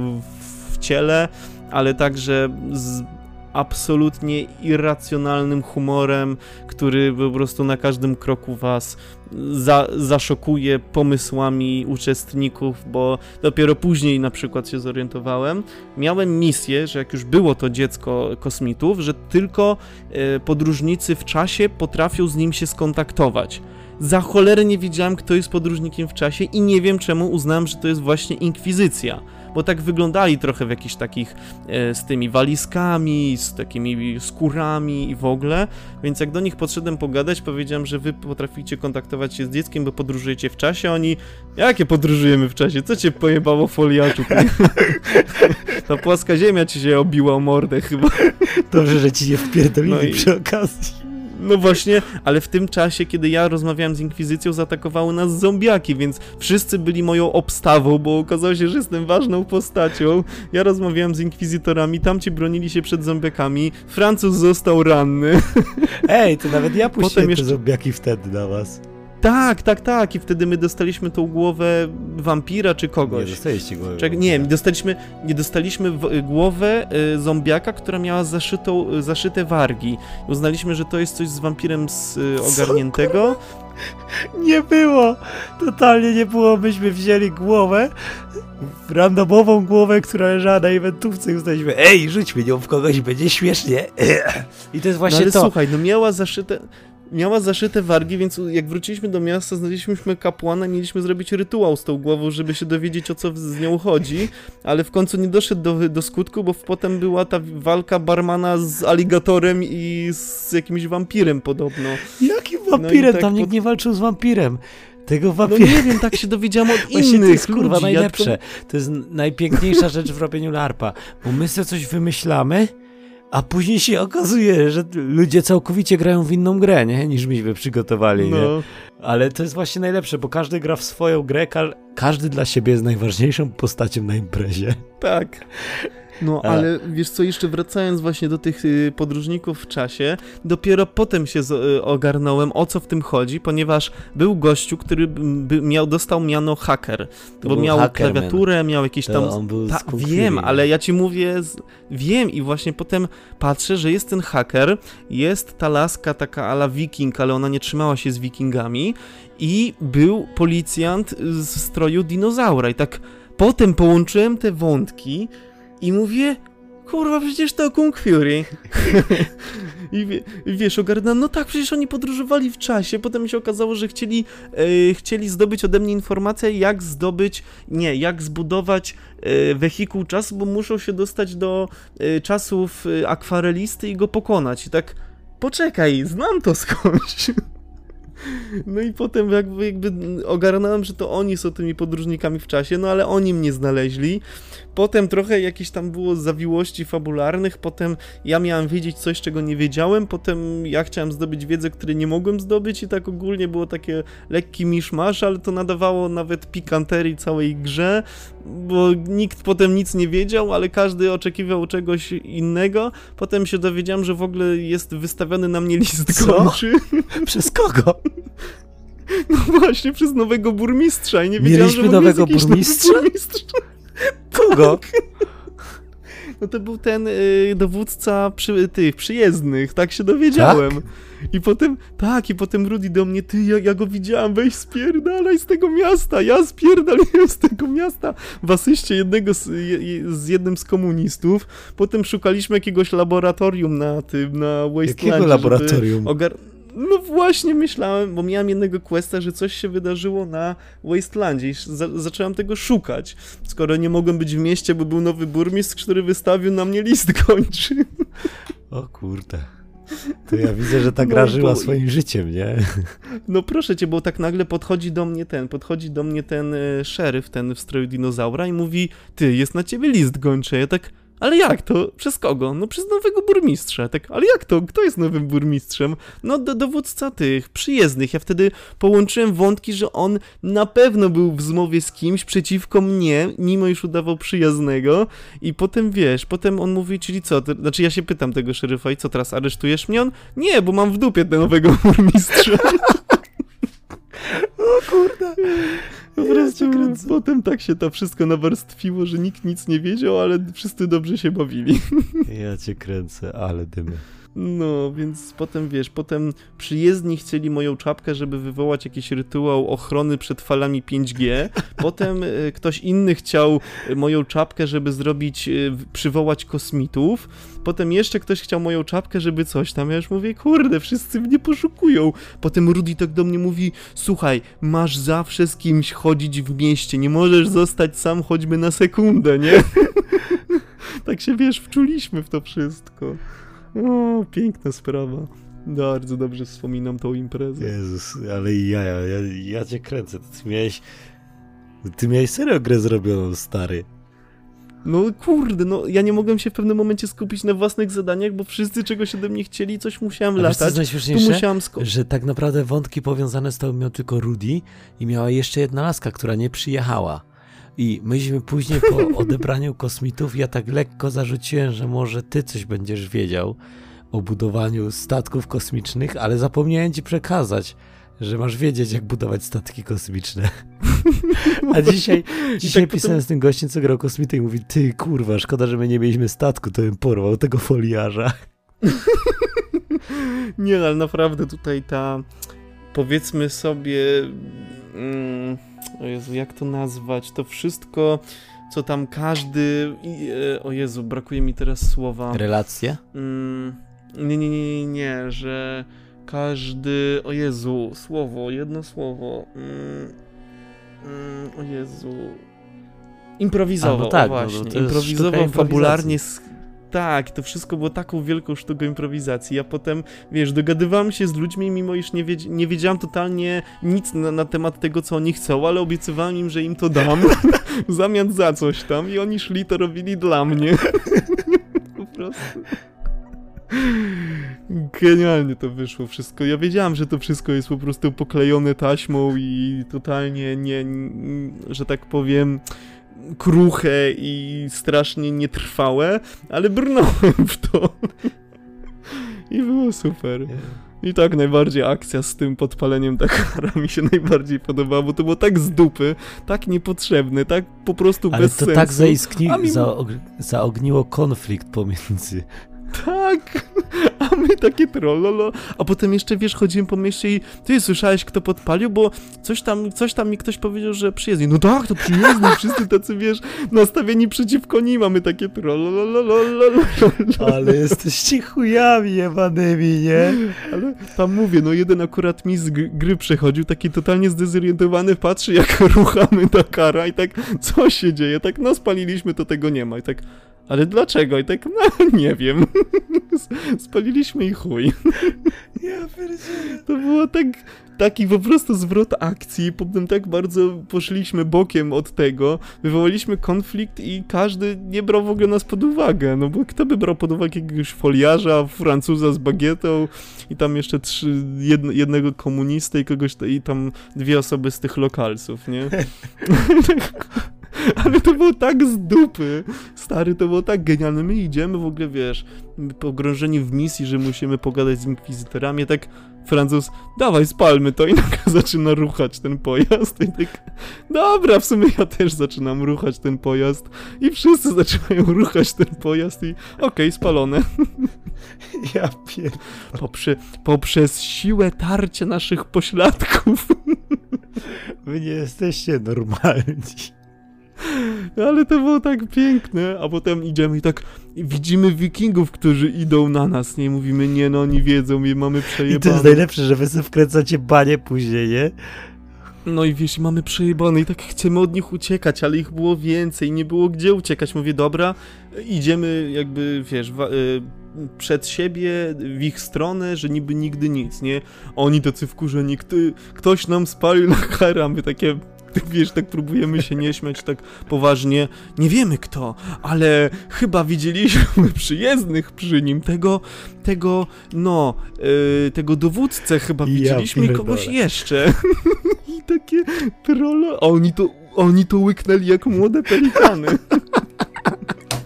S1: w, ciele, ale także z absolutnie irracjonalnym humorem, który po prostu na każdym kroku was za, zaszokuje pomysłami uczestników, bo dopiero później na przykład się zorientowałem. Miałem misję, że jak już było to dziecko kosmitów, że tylko e, podróżnicy w czasie potrafią z nim się skontaktować. Za cholerę nie kto jest podróżnikiem w czasie i nie wiem czemu uznałem, że to jest właśnie inkwizycja bo tak wyglądali trochę w jakichś takich e, z tymi walizkami, z takimi skórami i w ogóle, więc jak do nich podszedłem pogadać, powiedziałem, że wy potraficie kontaktować się z dzieckiem, bo podróżujecie w czasie, oni, jakie podróżujemy w czasie, co cię pojebało foliaczu? *laughs* Ta płaska ziemia ci się obiła o mordę chyba.
S2: Dobrze, że ci nie wpierdolili
S1: No i-
S2: przy okazji.
S1: No właśnie, ale w tym czasie, kiedy ja rozmawiałem z Inkwizycją, zaatakowały nas zombiaki, więc wszyscy byli moją obstawą, bo okazało się, że jestem ważną postacią. Ja rozmawiałem z Inkwizytorami, tamci bronili się przed zombiakami, Francuz został ranny.
S2: Ej, to nawet ja puściłem
S1: Potem
S2: te
S1: jeszcze-
S2: zombiaki wtedy na was.
S1: Tak, tak, tak, i wtedy my dostaliśmy tą głowę wampira czy
S2: Nie,
S1: kogoś.
S2: dostaliście go.
S1: Czek, nie, dostaliśmy, nie dostaliśmy w, głowę y, zombiaka, która miała zaszytą, y, zaszyte wargi. Uznaliśmy, że to jest coś z wampirem z y, ogarniętego.
S2: Nie było! Totalnie nie było. Myśmy wzięli głowę, randomową głowę, która leżała na eventówce i uznaliśmy, ej, rzućmy nią w kogoś, będzie śmiesznie. *clears throat* I to jest
S1: No
S2: właśnie
S1: ale
S2: to.
S1: słuchaj, no miała zaszyte, miała zaszyte wargi, więc jak wróciliśmy do miasta, znaleźliśmy kapłana, mieliśmy zrobić rytuał z tą głową, żeby się dowiedzieć o co z nią chodzi, ale w końcu nie doszedł do, do skutku, bo potem była ta walka barmana z aligatorem i z jakimś wampirem podobno.
S2: Jakim wampirem?
S1: tak
S2: Tam
S1: pod-
S2: nikt nie walczył z wampirem. Tego
S1: No
S2: wampira...
S1: nie wiem, tak się dowiedziałam od *laughs*
S2: Właśnie to
S1: innych
S2: jest kurwa najlepsze. To jest najpiękniejsza rzecz w robieniu larpa. Bo my sobie coś wymyślamy, a później się okazuje, że ludzie całkowicie grają w inną grę, nie? Niż myśmy przygotowali,
S1: to,
S2: nie?
S1: no,
S2: Ale to jest właśnie najlepsze, bo każdy gra w swoją grę, ka każdy dla siebie jest najważniejszą postacią na imprezie.
S1: tak. No, ale wiesz co, jeszcze wracając właśnie do tych y, podróżników w czasie, dopiero potem się y, ogarnąłem, o co w tym chodzi, ponieważ był gościu, który miał, dostał miano hacker,
S2: To
S1: bo miał
S2: Hackerman.
S1: klawiaturę, miał jakieś
S2: To
S1: tam...
S2: on był
S1: Ta, wiem, ale ja ci mówię, z, wiem i właśnie potem patrzę, że jest ten haker, jest ta laska taka ala wiking, ale ona nie trzymała się z wikingami i był policjant z stroju dinozaura i tak potem połączyłem te wątki i mówię, kurwa, przecież to Kung Fury. I, wie, wiesz, ogarnąłem, no tak, przecież oni podróżowali w czasie, potem się okazało, że chcieli, e, chcieli zdobyć ode mnie informację, jak zdobyć, nie, jak zbudować e, wehikuł czasu, bo muszą się dostać do e, czasów akwarelisty i go pokonać. I tak, poczekaj, znam to skądś. *laughs* No i potem jakby, jakby ogarnąłem, że to oni są tymi podróżnikami w czasie, no ale oni mnie znaleźli. Potem trochę jakieś tam było zawiłości fabularnych, potem ja miałem wiedzieć coś, czego nie wiedziałem, potem ja chciałem zdobyć wiedzę, której nie mogłem zdobyć i tak ogólnie było takie lekki miszmasz, ale to nadawało nawet pikanterii całej grze, bo nikt potem nic nie wiedział, ale każdy oczekiwał czegoś innego. Potem się dowiedziałem, że w ogóle jest wystawiony na mnie list
S2: Co?
S1: gończy. *laughs*
S2: Przez kogo?
S1: No właśnie, przez nowego burmistrza i nie wiedziałem,
S2: Mieliśmy
S1: że w ogóle jest
S2: nowego burmistrza?
S1: burmistrz.
S2: Kogo? *laughs*
S1: No to był ten y, dowódca przy, tych przyjezdnych, tak się dowiedziałem. I potem, tak, i potem Rudy do mnie, ty, ja, ja go widziałem, weź spierdalaj z tego miasta, ja spierdaliłem *laughs* z tego miasta w asyście jednego z, je- z jednym z komunistów. Potem szukaliśmy jakiegoś laboratorium na tym, na Wastelandzie.
S2: Jakiego laboratorium?
S1: Ogar... no właśnie myślałem, bo miałem jednego questa, że coś się wydarzyło na Wastelandzie i za zacząłem tego szukać. Skoro nie mogłem być w mieście, bo był nowy burmistrz, który wystawił na mnie list kończy.
S2: O kurde. To ja widzę, że ta gra no, żyła bo... swoim życiem, nie?
S1: No proszę cię, bo tak nagle podchodzi do mnie ten, podchodzi do mnie ten e, szeryf, ten w stroju dinozaura i mówi, ty, jest na ciebie list gończy. Ja tak, ale jak to? Przez kogo? No przez nowego burmistrza. Tak, ale jak to? Kto jest nowym burmistrzem? No do, dowódca tych przyjezdnych. Ja wtedy połączyłem wątki, że on na pewno był w zmowie z kimś przeciwko mnie, mimo iż udawał przyjaznego. I potem wiesz, potem on mówi, czyli co? To, znaczy ja się pytam tego szeryfa i co teraz, aresztujesz mnie? On, nie, bo mam w dupie tego nowego *laughs* burmistrza. *laughs*
S2: o kurde.
S1: Po prostu ja potem tak się to wszystko nawarstwiło, że nikt nic nie wiedział, ale wszyscy dobrze się bawili.
S2: Ja cię kręcę, ale dymy.
S1: No, więc potem wiesz, potem przyjezdni chcieli moją czapkę, żeby wywołać jakiś rytuał ochrony przed falami 5G. *laughs* Potem y, ktoś inny chciał moją czapkę, żeby zrobić, y, przywołać kosmitów. Potem jeszcze ktoś chciał moją czapkę, żeby coś tam. Ja już mówię, kurde, wszyscy mnie poszukują. Potem Rudy tak do mnie mówi, słuchaj, masz zawsze z kimś chodzić w mieście, nie możesz zostać sam choćby na sekundę, nie? *laughs* tak się, wiesz, wczuliśmy w to wszystko. O, piękna sprawa. Bardzo dobrze wspominam tą imprezę.
S2: Jezus, ale ja, ja, ja, cię kręcę. Ty miałeś, ty miałeś serio grę zrobioną, stary.
S1: No kurde, no ja nie mogłem się w pewnym momencie skupić na własnych zadaniach, bo wszyscy czegoś ode mnie chcieli, coś musiałem A latać.
S2: Wiesz, tu musiałem że tak naprawdę wątki powiązane z tobą miał tylko Rudy i miała jeszcze jedna laska, która nie przyjechała. I myśmy później po *laughs* odebraniu kosmitów, ja tak lekko zarzuciłem, że może ty coś będziesz wiedział o budowaniu statków kosmicznych, ale zapomniałem ci przekazać, że masz wiedzieć, jak budować statki kosmiczne. *laughs* A dzisiaj, dzisiaj tak pisałem potem... z tym gościem, co grał kosmity i mówi, ty kurwa, szkoda, że my nie mieliśmy statku, to bym porwał tego foliarza. *laughs*
S1: nie, ale naprawdę tutaj ta, powiedzmy sobie... Mm o Jezu, jak to nazwać? To wszystko, co tam każdy. E, o Jezu, brakuje mi teraz słowa.
S2: Relacje?
S1: Mm, nie, nie, nie, nie, nie, że każdy. O Jezu, słowo, jedno słowo. Mm, mm, o Jezu. Improwizował, A, no tak, właśnie. No, improwizował fabularnie tak, to wszystko było taką wielką sztuką improwizacji. Ja potem, wiesz, dogadywałem się z ludźmi, mimo iż nie, wiedz nie wiedziałem totalnie nic na, na, temat tego, co oni chcą, ale obiecywałem im, że im to dam *laughs* w zamian za coś tam i oni szli, to robili dla mnie. *laughs* po prostu. Genialnie to wyszło wszystko. Ja wiedziałem, że to wszystko jest po prostu poklejone taśmą i totalnie nie, nie że tak powiem, kruche i strasznie nietrwałe, ale brnąłem w to. I było super. I tak najbardziej akcja z tym podpaleniem Dakara mi się najbardziej podobała, bo to było tak z dupy, tak niepotrzebne, tak po prostu
S2: Ale
S1: bez
S2: to
S1: sensu.
S2: tak zaiskni- mi... zaogniło konflikt pomiędzy
S1: tak, *laughs* a my takie trollolo, a potem jeszcze, wiesz, chodziłem po mieście i ty słyszałeś, kto podpalił, bo coś tam, coś tam mi ktoś powiedział, że przyjezdni. No tak, to przyjezdni, wszyscy tacy, wiesz, nastawieni przeciwko nim, a my takie trollolo.
S2: Ale jesteście chujami jebanymi, nie?
S1: Ale tam mówię, no jeden akurat mi z gry przechodził, taki totalnie zdezorientowany, patrzy jak *laughs* ruchamy Dakara i tak, co się dzieje? Tak, no spaliliśmy, to tego nie ma i tak ale dlaczego? I tak, no *laughs* nie wiem. *laughs* Spaliliśmy i chuj.
S2: Ja pierdzielę.
S1: To było tak, taki po prostu zwrot akcji, potem tak bardzo poszliśmy bokiem od tego, wywołaliśmy konflikt i każdy nie brał w ogóle nas pod uwagę, no bo kto by brał pod uwagę jakiegoś foliarza, Francuza z bagietą i tam jeszcze trzy, jedno, jednego komunistę i kogoś, i tam dwie osoby z tych lokalców, nie? *laughs* *laughs* Ale to było tak z dupy. Stary, to było tak genialne. My idziemy w ogóle, wiesz, pogrążeni w misji, że musimy pogadać z inkwizytorami. Tak Francuz, dawaj, spalmy to. I *laughs* nagle zaczyna ruchać ten pojazd. I tak, dobra, w sumie ja też zaczynam ruchać ten pojazd. I wszyscy zaczynają ruchać ten pojazd i okej, okay, spalone. *laughs*
S2: Ja pier...
S1: Poprze poprzez siłę tarcia naszych pośladków.
S2: Wy nie jesteście normalni.
S1: Ale to było tak piękne, a potem idziemy i tak widzimy wikingów, którzy idą na nas, nie? Mówimy, nie no, oni wiedzą, my mamy
S2: I to
S1: przejebane.
S2: jest najlepsze, że wy sobie wkręcacie banie później, nie?
S1: No i wiesz, mamy przejebane i tak chcemy od nich uciekać, ale ich było więcej, nie było gdzie uciekać. Mówię, dobra, idziemy jakby, wiesz, y, przed siebie, w ich stronę, że niby nigdy nic, nie? Oni tacy wkurzeni, kto, ktoś nam spalił na kara, my takie... *laughs* Wiesz, tak próbujemy się nie śmiać tak poważnie. Nie wiemy kto, ale chyba widzieliśmy *laughs* przyjezdnych przy nim. Tego, tego, no, y, tego dowódcę chyba
S2: Ja
S1: widzieliśmy kogoś jeszcze. *laughs* I takie trolle. A oni to, oni to łyknęli jak młode pelikany.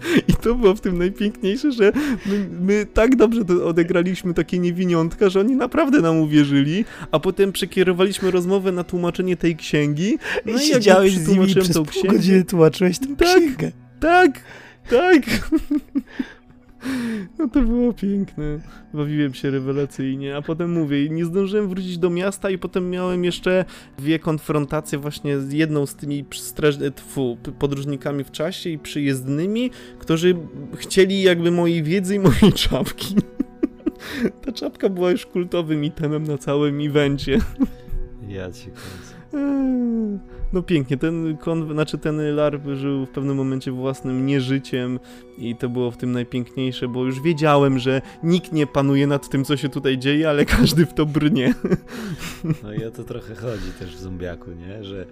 S1: *laughs* I to było w tym najpiękniejsze, że my, my tak dobrze to odegraliśmy takie niewiniątka, że oni naprawdę nam uwierzyli, a potem przekierowaliśmy rozmowę na tłumaczenie tej księgi. No
S2: I siedziałeś z nimi przez pół
S1: księgę...
S2: godziny tłumaczyłeś tę
S1: Tak.
S2: księgę.
S1: Tak, tak. *laughs* No to było piękne. Bawiłem się rewelacyjnie, a potem mówię, nie zdążyłem wrócić do miasta i potem miałem jeszcze dwie konfrontacje właśnie z jedną z tymi straż... tfu, p- podróżnikami w czasie i przyjezdnymi, którzy chcieli jakby mojej wiedzy i mojej *laughs* czapki. Ta czapka była już kultowym itemem na całym evencie.
S2: Ja ci kręcę.
S1: No pięknie, ten kon, znaczy ten larp żył w pewnym momencie własnym nieżyciem i to było w tym najpiękniejsze, bo już wiedziałem, że nikt nie panuje nad tym, co się tutaj dzieje, ale każdy w to brnie.
S2: No i o to trochę chodzi też w zombiaku, nie? Że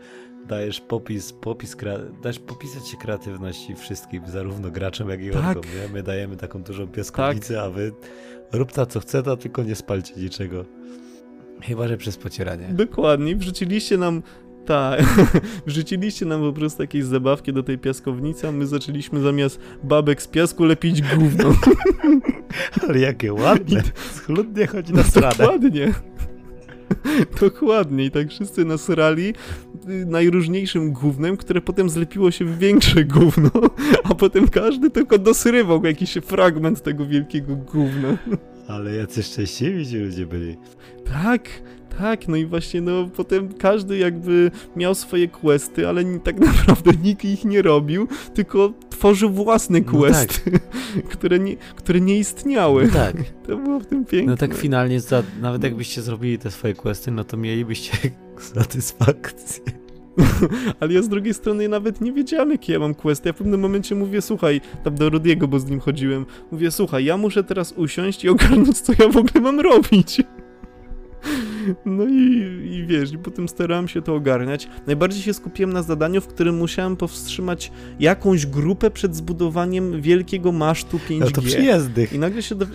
S2: dajesz popis, popis dajesz popisać się kreatywności wszystkim, zarówno graczom, jak i
S1: Tak.
S2: orkom, nie? My dajemy taką dużą piaskownicę, a wy rób ta co chce, tylko nie spalcie niczego. Chyba, że przez pocieranie.
S1: Dokładnie, wrzuciliście nam tak, *laughs* wrzuciliście nam po prostu jakieś zabawki do tej piaskownicy, a my zaczęliśmy zamiast babek z piasku lepić gówno. *laughs*
S2: Ale jakie ładne. Schludnie chodzi na stronę.
S1: Dokładnie. *laughs* Dokładnie. I tak wszyscy nasrali y, najróżniejszym gównem, które potem zlepiło się w większe gówno, a potem każdy tylko dosrywał jakiś fragment tego wielkiego gówna.
S2: Ale jacy szczęśliwi ci ludzie byli.
S1: Tak, tak, no i właśnie, no potem każdy jakby miał swoje questy, ale tak *laughs* naprawdę nikt ich nie robił, tylko tworzył własne
S2: No
S1: questy, *laughs* które, nie, które nie istniały.
S2: No tak. *laughs*
S1: To było w tym piękne.
S2: No tak finalnie, za, nawet jakbyście zrobili te swoje questy, no to mielibyście satysfakcję.
S1: Ale ja z drugiej strony nawet nie wiedziałem, jakie ja mam questy. Ja w pewnym momencie mówię, słuchaj, tam do Rudiego, bo z nim chodziłem, mówię, słuchaj, ja muszę teraz usiąść i ogarnąć, co ja w ogóle mam robić. No i, i wiesz, i potem starałem się to ogarniać. Najbardziej się skupiłem na zadaniu, w którym musiałem powstrzymać jakąś grupę przed zbudowaniem wielkiego masztu 5G.
S2: No to przyjezdnych.
S1: I nagle się dowi...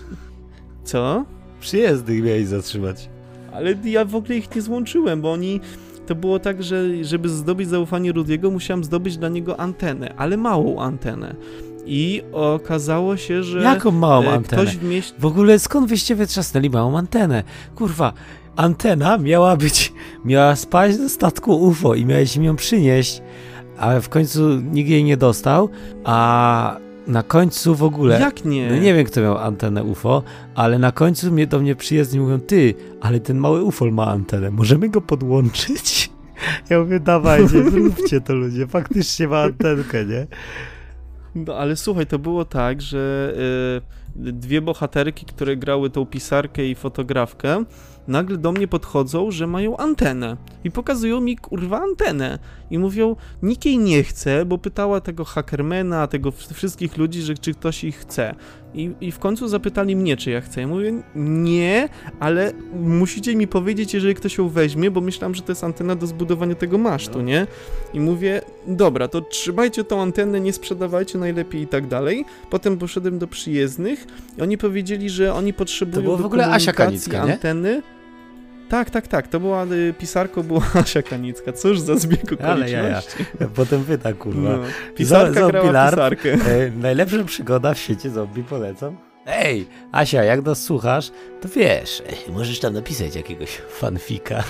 S1: Co?
S2: Przyjezdnych mieli zatrzymać.
S1: Ale ja w ogóle ich nie złączyłem, bo oni. To było tak, że żeby zdobyć zaufanie Rudiego, musiałem zdobyć dla niego antenę, ale małą antenę. I okazało się, że.
S2: Jaką małą
S1: e,
S2: antenę?
S1: W mieście.
S2: W ogóle skąd wyście wytrzasnęli małą antenę? Kurwa, antena miała być, miała spaść do statku UFO i mieliśmy ją przynieść, ale w końcu nikt jej nie dostał, a na końcu w ogóle...
S1: Jak nie?
S2: No nie wiem, kto miał antenę UFO, ale na końcu mnie do mnie przyjezdni mówią, ty, ale ten mały UFO ma antenę, możemy go podłączyć? *laughs* Ja mówię, dawajcie, *laughs* zróbcie to ludzie, faktycznie ma antenkę, nie?
S1: No ale słuchaj, to było tak, że y, dwie bohaterki, które grały tą pisarkę i fotografkę, nagle do mnie podchodzą, że mają antenę. I pokazują mi kurwa antenę. I mówią, nikt jej nie chce, bo pytała tego hackermana, tego wszystkich ludzi, że czy ktoś ich chce. I, I w końcu zapytali mnie, czy ja chcę. Ja mówię, nie, ale musicie mi powiedzieć, jeżeli ktoś ją weźmie, bo myślałem, że to jest antena do zbudowania tego masztu, nie? I mówię, dobra, to trzymajcie tą antenę, nie sprzedawajcie najlepiej i tak dalej. Potem poszedłem do przyjezdnych i oni powiedzieli, że oni potrzebują
S2: To było w ogóle Asia Kanicka, nie?
S1: Tak, tak, tak, to była, y, pisarką była *laughs* Asia Kanicka, cóż za zbieg
S2: Ale jaja.
S1: okoliczności.
S2: Potem pyta, kurwa.
S1: No. Pisarka
S2: Za-
S1: grała pisarkę.
S2: E, najlepsza przygoda w świecie zombie polecam. Ej, Asia, jak nas słuchasz, to wiesz, możesz tam napisać jakiegoś fanfika.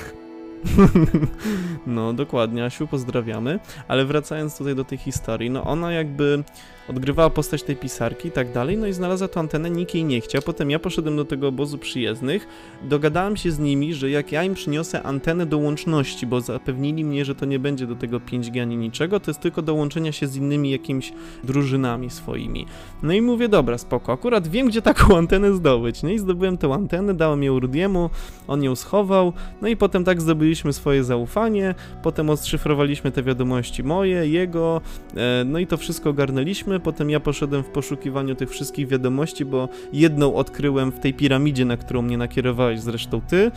S2: *laughs*
S1: no, dokładnie, Asiu, pozdrawiamy. Ale wracając tutaj do tej historii, no ona jakby odgrywała postać tej pisarki i tak dalej, no i znalazła tą antenę, nikt jej nie chciał. Potem ja poszedłem do tego obozu przyjezdnych, dogadałem się z nimi, że jak ja im przyniosę antenę do łączności, bo zapewnili mnie, że to nie będzie do tego 5G ani niczego, to jest tylko do łączenia się z innymi jakimiś drużynami swoimi. No i mówię, dobra, spoko, akurat wiem, gdzie taką *laughs* antenę zdobyć. No i zdobyłem tę antenę, dałem ją Rudiemu, on ją schował, no i potem tak zdobyliśmy swoje zaufanie, potem odszyfrowaliśmy te wiadomości moje, jego, e, no i to wszystko ogarnęliśmy, potem ja poszedłem w poszukiwaniu tych wszystkich wiadomości, bo jedną odkryłem w tej piramidzie, na którą mnie nakierowałeś zresztą ty,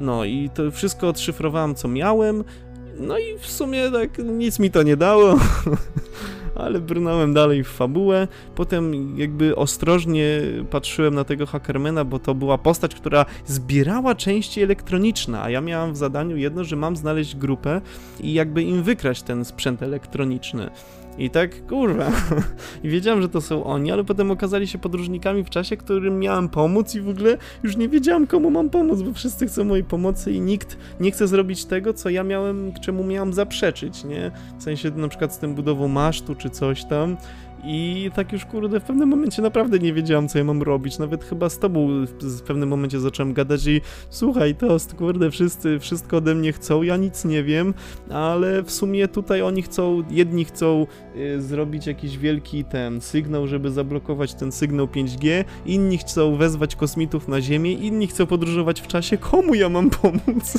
S1: no i to wszystko odszyfrowałem, co miałem, no i w sumie tak nic mi to nie dało. *laughs* ale brnąłem dalej w fabułę. Potem jakby ostrożnie patrzyłem na tego Hackermana, bo to była postać, która zbierała części elektroniczne, a ja miałem w zadaniu jedno, że mam znaleźć grupę i jakby im wykraść ten sprzęt elektroniczny. I tak, kurwa. *laughs* I wiedziałem, że to są oni, ale potem okazali się podróżnikami w czasie, którym miałem pomóc i w ogóle już nie wiedziałem, komu mam pomóc, bo wszyscy chcą mojej pomocy i nikt nie chce zrobić tego, co ja miałem, czemu miałem zaprzeczyć, nie? W sensie na przykład z tym budową masztu czy coś tam. I tak już kurde, w pewnym momencie naprawdę nie wiedziałem, co ja mam robić. Nawet chyba z tobą w pewnym momencie zacząłem gadać i słuchaj, to kurde, wszyscy wszystko ode mnie chcą, ja nic nie wiem, ale w sumie tutaj oni chcą, jedni chcą y, zrobić jakiś wielki ten sygnał, żeby zablokować ten sygnał 5G, inni chcą wezwać kosmitów na Ziemię, inni chcą podróżować w czasie. Komu ja mam pomóc?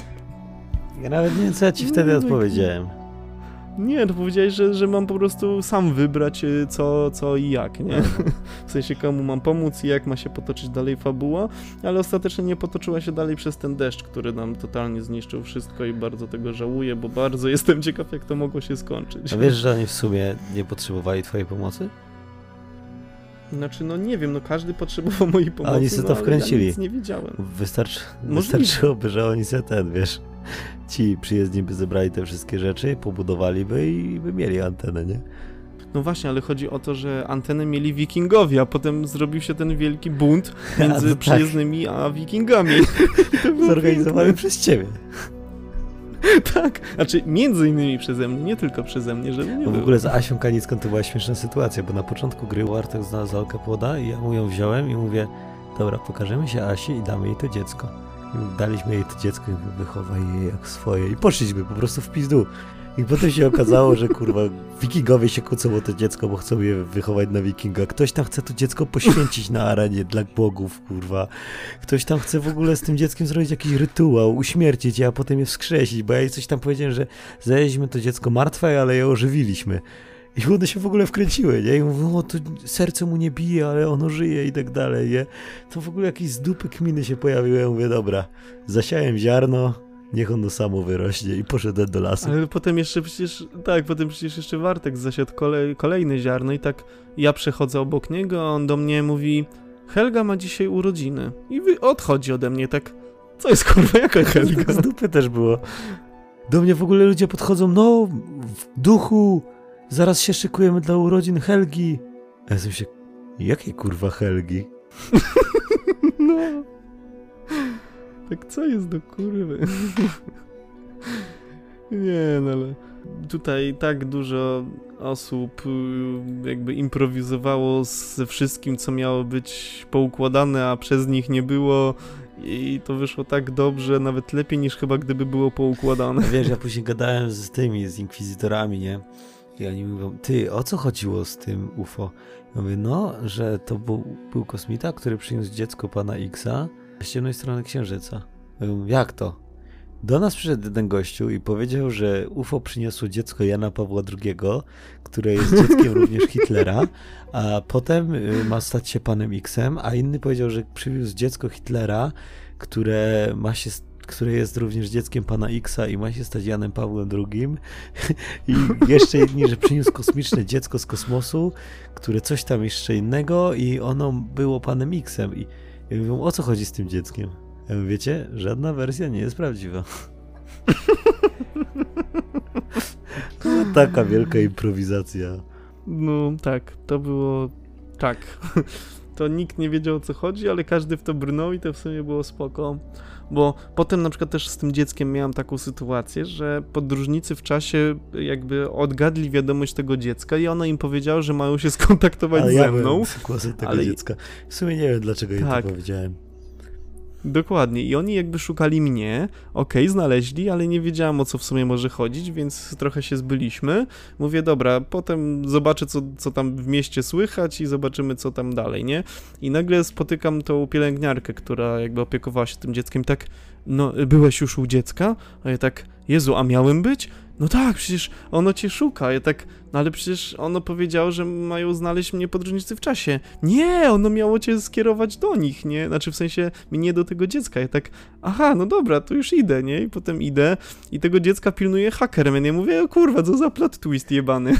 S2: Ja nawet nie wiem, co ja ci wtedy no, odpowiedziałem.
S1: Nie, to powiedziałeś, że, że mam po prostu sam wybrać y, co, co i jak, nie? Mhm. *laughs* W sensie komu mam pomóc i jak ma się potoczyć dalej fabuła, ale ostatecznie nie potoczyła się dalej przez ten deszcz, który nam totalnie zniszczył wszystko i bardzo tego żałuję, bo bardzo jestem *laughs* ciekaw, jak to mogło się skończyć.
S2: A wiesz, że oni w sumie nie potrzebowali twojej pomocy?
S1: Znaczy, no nie wiem, no każdy potrzebował mojej pomocy.
S2: A oni sobie
S1: no,
S2: to wkręcili. Ja
S1: nic nie widziałem.
S2: Wystarczy, wystarczyłoby, że oni se ten, wiesz, ci przyjezdni by zebrali te wszystkie rzeczy, pobudowaliby i by mieli antenę, nie?
S1: No właśnie, ale chodzi o to, że antenę mieli wikingowie, a potem zrobił się ten wielki bunt *laughs* między a, tak. przyjezdnymi a wikingami. *laughs*
S2: Zorganizowany przez ciebie. *laughs*
S1: tak, znaczy między innymi przeze mnie, nie tylko przeze mnie, żeby nie
S2: no W ogóle z Asią Kanicką to była śmieszna sytuacja, bo na początku gry Wartek znalazł Alkę Płoda i ja mu ją wziąłem i mówię, dobra, pokażemy się Asi i damy jej to dziecko. I daliśmy jej to dziecko i wychowaj je jak swoje i poszliśmy po prostu w pizdu. I potem się okazało, że kurwa, wikingowie się kłócą o to dziecko, bo chcą je wychować na wikinga. Ktoś tam chce to dziecko poświęcić na arenie dla bogów, kurwa. Ktoś tam chce w ogóle z tym dzieckiem zrobić jakiś rytuał, uśmiercić je, a potem je wskrzesić, bo ja jej coś tam powiedziałem, że znaleźliśmy to dziecko martwe, ale je ożywiliśmy. I one się w ogóle wkręciły, nie? I mówią, o, to serce mu nie bije, ale ono żyje i tak dalej, nie? To w ogóle jakieś z dupy kminy się pojawiły. Ja mówię, dobra, zasiałem ziarno, niech ono samo wyrośnie i poszedłem do lasu.
S1: Ale potem jeszcze przecież, tak, potem przecież jeszcze Wartek zasiadł kolej, kolejne ziarno i tak ja przechodzę obok niego, a on do mnie mówi Helga ma dzisiaj urodziny i odchodzi ode mnie tak, co jest kurwa, jaka *laughs* Helga?
S2: Z dupy też było. Do mnie w ogóle ludzie podchodzą, no, w duchu, zaraz się szykujemy dla urodzin Helgi. A ja się, jakiej kurwa Helgi? *laughs* *laughs*
S1: no. Tak co jest do kurwy? *laughs* Nie, no ale tutaj tak dużo osób y, jakby improwizowało ze wszystkim, co miało być poukładane, a przez nich nie było i to wyszło tak dobrze, nawet lepiej niż chyba gdyby było poukładane. *laughs*
S2: Wiesz, ja później gadałem z tymi, z inkwizytorami, nie? I oni mówią, ty, o co chodziło z tym UFO? Ja mówię, no, że to był, był kosmita, który przyniósł dziecko pana Xa z ciemnej strony Księżyca. Jak to? Do nas przyszedł ten gościu i powiedział, że UFO przyniosło dziecko Jana Pawła II, które jest dzieckiem *laughs* również Hitlera, a potem y, ma stać się panem Xem, a inny powiedział, że przywiózł dziecko Hitlera, które ma się które jest również dzieckiem pana Xa i ma się stać Janem Pawłem II. *laughs* I jeszcze jedni, że przyniósł kosmiczne dziecko z kosmosu, które coś tam jeszcze innego i ono było panem Xem. I ja mówię, o co chodzi z tym dzieckiem? Ja mówię, wiecie, żadna wersja nie jest prawdziwa. *laughs* taka wielka improwizacja.
S1: No tak, to było tak. To nikt nie wiedział o co chodzi, ale każdy w to brnął i to w sumie było spoko. Bo potem na przykład też z tym dzieckiem miałam taką sytuację, że podróżnicy w czasie jakby odgadli wiadomość tego dziecka i ona im powiedziała, że mają się *laughs* skontaktować
S2: ale
S1: ze
S2: ja
S1: mną.
S2: głosem tego ale... dziecka. W sumie nie wiem, dlaczego tak. jej to powiedziałem.
S1: Dokładnie. I oni jakby szukali mnie, okej, okay, znaleźli, ale nie wiedziałam o co w sumie może chodzić, więc trochę się zbyliśmy. Mówię, dobra, potem zobaczę, co, co tam w mieście słychać i zobaczymy, co tam dalej, nie? I nagle spotykam tą pielęgniarkę, która jakby opiekowała się tym dzieckiem, tak, no, byłeś już u dziecka? A ja tak, Jezu, a miałem być? No tak, przecież ono cię szuka. Ja tak, no ale przecież ono powiedziało, że mają znaleźć mnie podróżnicy w czasie. Nie, ono miało cię skierować do nich, nie? Znaczy w sensie mnie do tego dziecka. Ja tak, aha, no dobra, to już idę, nie? I potem idę i tego dziecka pilnuje hakerem. Ja mówię, o kurwa, co za plot twist jebany.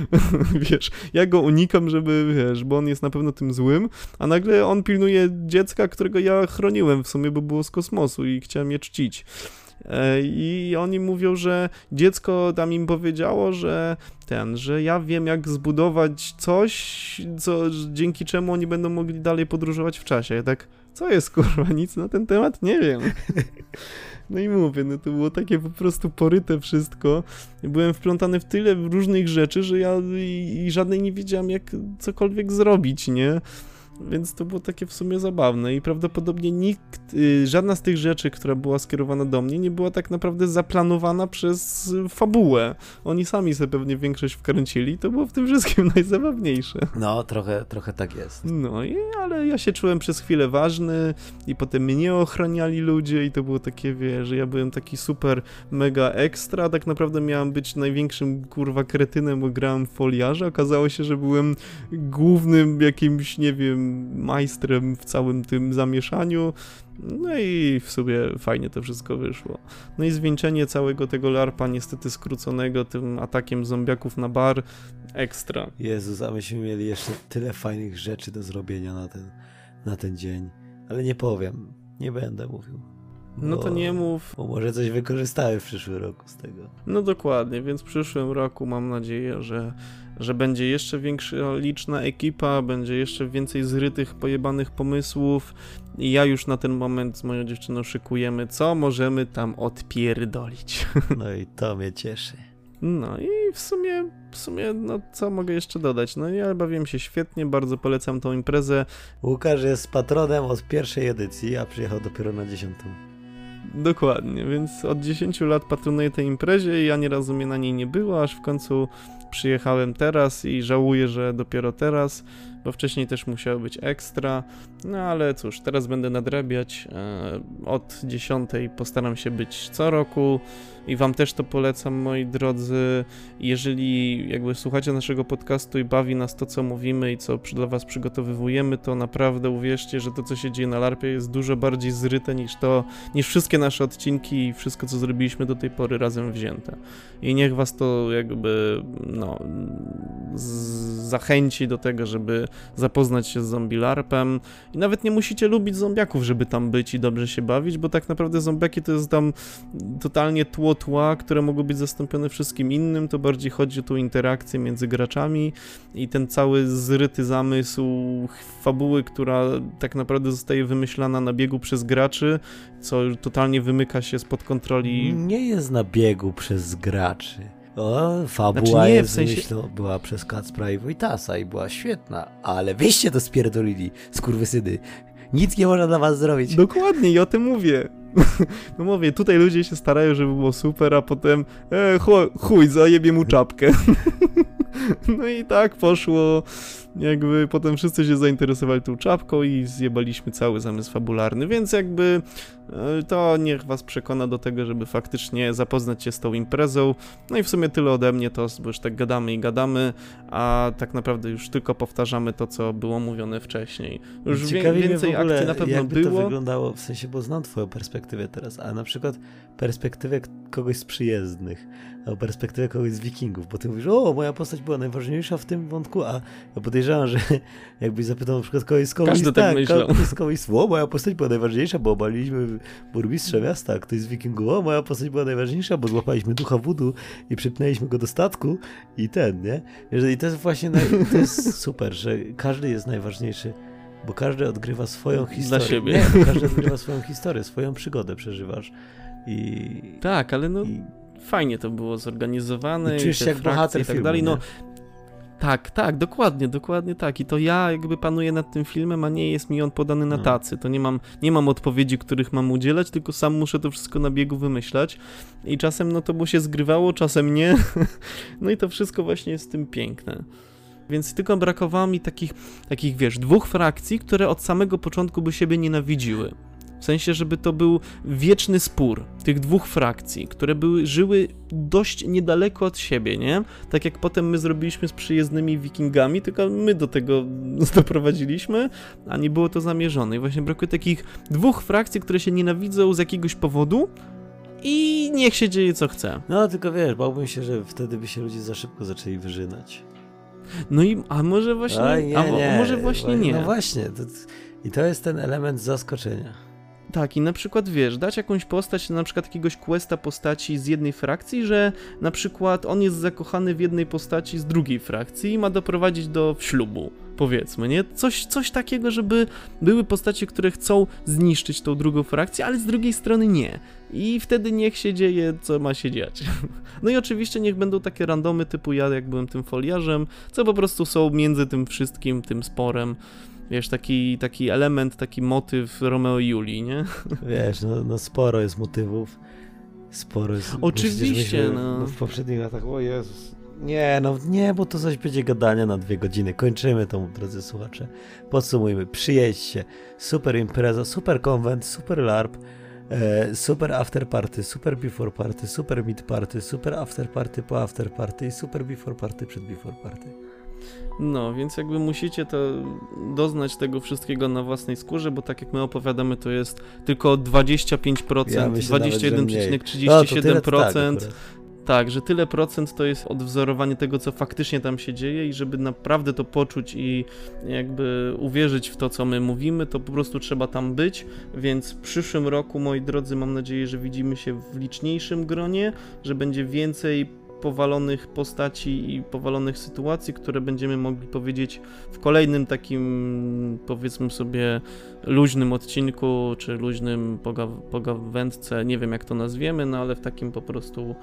S1: *laughs* wiesz, ja go unikam, żeby, wiesz, bo on jest na pewno tym złym, a nagle on pilnuje dziecka, którego ja chroniłem w sumie, bo było z kosmosu i chciałem je czcić. E, I oni mówią, że dziecko tam im powiedziało, że ten, że ja wiem jak zbudować coś, co, dzięki czemu oni będą mogli dalej podróżować w czasie. Ja tak, co jest kurwa, nic na ten temat nie wiem. *laughs* No i mówię, no to było takie po prostu poryte wszystko. Byłem wplątany w tyle różnych rzeczy, że ja i, i żadnej nie wiedziałem jak cokolwiek zrobić, nie? Więc to było takie w sumie zabawne i prawdopodobnie nikt, y, żadna z tych rzeczy, która była skierowana do mnie, nie była tak naprawdę zaplanowana przez fabułę. Oni sami sobie pewnie większość wkręcili, to było w tym wszystkim *laughs* najzabawniejsze.
S2: No, trochę, trochę tak jest.
S1: No, i, ale ja się czułem przez chwilę ważny i potem mnie ochraniali ludzie i to było takie, wie, że ja byłem taki super, mega ekstra, tak naprawdę miałem być największym, kurwa, kretynem, bo grałem w foliarza, okazało się, że byłem głównym jakimś, nie wiem, majstrem w całym tym zamieszaniu. No i w sumie fajnie to wszystko wyszło. No i zwieńczenie całego tego larpa, niestety skróconego tym atakiem zombiaków na bar, ekstra.
S2: Jezus, a myśmy mieli jeszcze tyle fajnych rzeczy do zrobienia na ten, na ten dzień. Ale nie powiem, nie będę mówił.
S1: No to nie mów.
S2: Bo może coś wykorzystały w przyszłym roku z tego.
S1: No dokładnie, więc w przyszłym roku mam nadzieję, że że będzie jeszcze większa liczna ekipa, będzie jeszcze więcej zrytych, pojebanych pomysłów i ja już na ten moment z moją dziewczyną szykujemy, co możemy tam odpierdolić. *laughs*
S2: No i to mnie cieszy.
S1: No i w sumie, w sumie, no co mogę jeszcze dodać? No ja bawiłem się świetnie, bardzo polecam tą imprezę.
S2: Łukasz jest patronem od pierwszej edycji, a przyjechał dopiero na dziesiątą.
S1: Dokładnie, więc od 10 lat patronuję tej imprezie i ani razu mnie na niej nie było, aż w końcu przyjechałem teraz i żałuję, że dopiero teraz, bo wcześniej też musiało być ekstra. No ale cóż, teraz będę nadrabiać. E, od 10 postaram się być co roku i wam też to polecam, moi drodzy. Jeżeli jakby słuchacie naszego podcastu i bawi nas to, co mówimy i co dla was przygotowywujemy, to naprawdę uwierzcie, że to, co się dzieje na LARPie jest dużo bardziej zryte niż to, niż wszystkie nasze odcinki i wszystko, co zrobiliśmy do tej pory razem wzięte. I niech was to jakby, no, zachęci do tego, żeby zapoznać się z zombie LARPem i nawet nie musicie lubić zombiaków, żeby tam być i dobrze się bawić, bo tak naprawdę zombiaki to jest tam totalnie tło tła, które mogą być zastąpione wszystkim innym, to bardziej chodzi o tą interakcję między graczami i ten cały zryty zamysł fabuły, która tak naprawdę zostaje wymyślana na biegu przez graczy, co totalnie wymyka się spod kontroli.
S2: Nie jest na biegu przez graczy. O, fabuła znaczy nie, jest w sensie... myślą, była przez Kacpra i Wojtasa i była świetna, ale wyście to spierdolili, skurwysyny. Nic nie można dla was zrobić.
S1: Dokładnie i o tym mówię. *laughs* No mówię, tutaj ludzie się starają, żeby było super, a potem e, chuj, zajebie mu czapkę. *laughs* No i tak poszło jakby potem wszyscy się zainteresowali tą czapką i zjebaliśmy cały zamysł fabularny, więc jakby to niech was przekona do tego, żeby faktycznie zapoznać się z tą imprezą. No i w sumie tyle ode mnie, to bo już tak gadamy i gadamy, a tak naprawdę już tylko powtarzamy to, co było mówione wcześniej. Już
S2: Ciekawi więcej w ogóle, akcji na pewno jakby było. to wyglądało, w sensie, bo znam twoją perspektywę teraz, a na przykład perspektywę kogoś z przyjezdnych, albo perspektywę kogoś z wikingów, bo ty mówisz, o, moja postać była najważniejsza w tym wątku, a ja podejrzewam, że *laughs* jakbyś zapytał na przykład kogoś z kogoś,
S1: Każdy tak, tak myślał.
S2: z kogoś, o, moja postać była najważniejsza, bo obaliliśmy burmistrza miasta, ktoś z wikingów, o, moja postać była najważniejsza, bo złapaliśmy ducha wudu i przypnęliśmy go do statku i ten, nie? I to jest właśnie, to jest *laughs* super, że każdy jest najważniejszy Bo każdy odgrywa swoją
S1: Dla
S2: historię.
S1: siebie.
S2: Nie, każdy odgrywa swoją historię, swoją przygodę przeżywasz. I,
S1: Tak, ale no
S2: i,
S1: fajnie to było zorganizowane.
S2: i czujesz się jak bohater
S1: i tak
S2: filmu,
S1: dalej. No,
S2: nie?
S1: Tak, tak, dokładnie, dokładnie tak. I to ja jakby panuję nad tym filmem, a nie jest mi on podany na
S2: No.
S1: tacy. To nie mam, nie mam odpowiedzi, których mam udzielać, tylko sam muszę to wszystko na biegu wymyślać. I czasem no to mu się zgrywało, czasem nie. *laughs* No i to wszystko właśnie jest w tym piękne. Więc tylko brakowało mi takich, takich, wiesz, dwóch frakcji, które od samego początku by siebie nienawidziły. W sensie, żeby to był wieczny spór tych dwóch frakcji, które były, żyły dość niedaleko od siebie, nie? Tak jak potem my zrobiliśmy z przyjezdnymi wikingami, tylko my do tego *laughs* doprowadziliśmy, a nie było to zamierzone. I właśnie brakuje takich dwóch frakcji, które się nienawidzą z jakiegoś powodu i niech się dzieje co chce.
S2: No, tylko wiesz, bałbym się, że wtedy by się ludzie za szybko zaczęli wyżynać.
S1: No i a może właśnie,
S2: Oj, nie,
S1: a,
S2: nie.
S1: może właśnie
S2: Bo-
S1: nie.
S2: No właśnie. To, I to jest ten element zaskoczenia.
S1: Tak, i na przykład wiesz, dać jakąś postać, na przykład jakiegoś questa postaci z jednej frakcji, że na przykład on jest zakochany w jednej postaci z drugiej frakcji i ma doprowadzić do ślubu, powiedzmy, nie? Coś, coś takiego, żeby były postacie, które chcą zniszczyć tą drugą frakcję, ale z drugiej strony nie. I wtedy niech się dzieje, co ma się dziać. *laughs* No i oczywiście niech będą takie randomy typu ja, jak byłem tym foliarzem, co po prostu są między tym wszystkim, tym sporem. Wiesz, taki, taki element, taki motyw Romeo i Julii, nie?
S2: Wiesz, no, no sporo jest motywów. Sporo jest.
S1: Oczywiście,
S2: myśmy,
S1: no.
S2: W poprzednich latach, o Jezus. Nie, no nie, bo to zaś będzie gadania na dwie godziny. Kończymy to, drodzy słuchacze. Podsumujmy. Przyjedźcie. Super impreza, super konwent, super LARP, e, super after party, super before party, super mid party, super after party po after party i super before party przed before party.
S1: No, więc jakby musicie to doznać tego wszystkiego na własnej skórze, bo tak jak my opowiadamy, to jest tylko 25%,
S2: Ja myślę nawet, że mniej. No, to tyle,
S1: 21,37%.
S2: tak,
S1: tak, że tyle procent to jest odwzorowanie tego, co faktycznie tam się dzieje i żeby naprawdę to poczuć i jakby uwierzyć w to, co my mówimy, to po prostu trzeba tam być, więc w przyszłym roku, moi drodzy, mam nadzieję, że widzimy się w liczniejszym gronie, że będzie więcej powalonych postaci i powalonych sytuacji, które będziemy mogli powiedzieć w kolejnym takim, powiedzmy sobie, luźnym odcinku, czy luźnym pogaw- pogawędce, nie wiem jak to nazwiemy, no ale w takim po prostu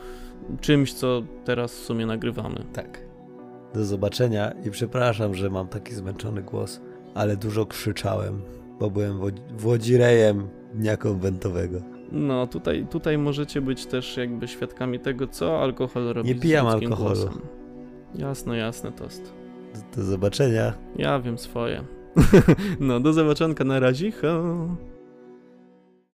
S1: czymś, co teraz w sumie nagrywamy.
S2: Tak. Do zobaczenia i przepraszam, że mam taki zmęczony głos, ale dużo krzyczałem, bo byłem wodzi- wodzirejem dnia konwentowego.
S1: No, tutaj, tutaj możecie być też jakby świadkami tego, co alkohol robi
S2: Nie
S1: z
S2: pijam
S1: ludzkim
S2: alkoholu.
S1: Głosem. Jasne, jasne, tost.
S2: Do, do zobaczenia.
S1: Ja wiem swoje. *laughs* no, do zobaczonka na razie.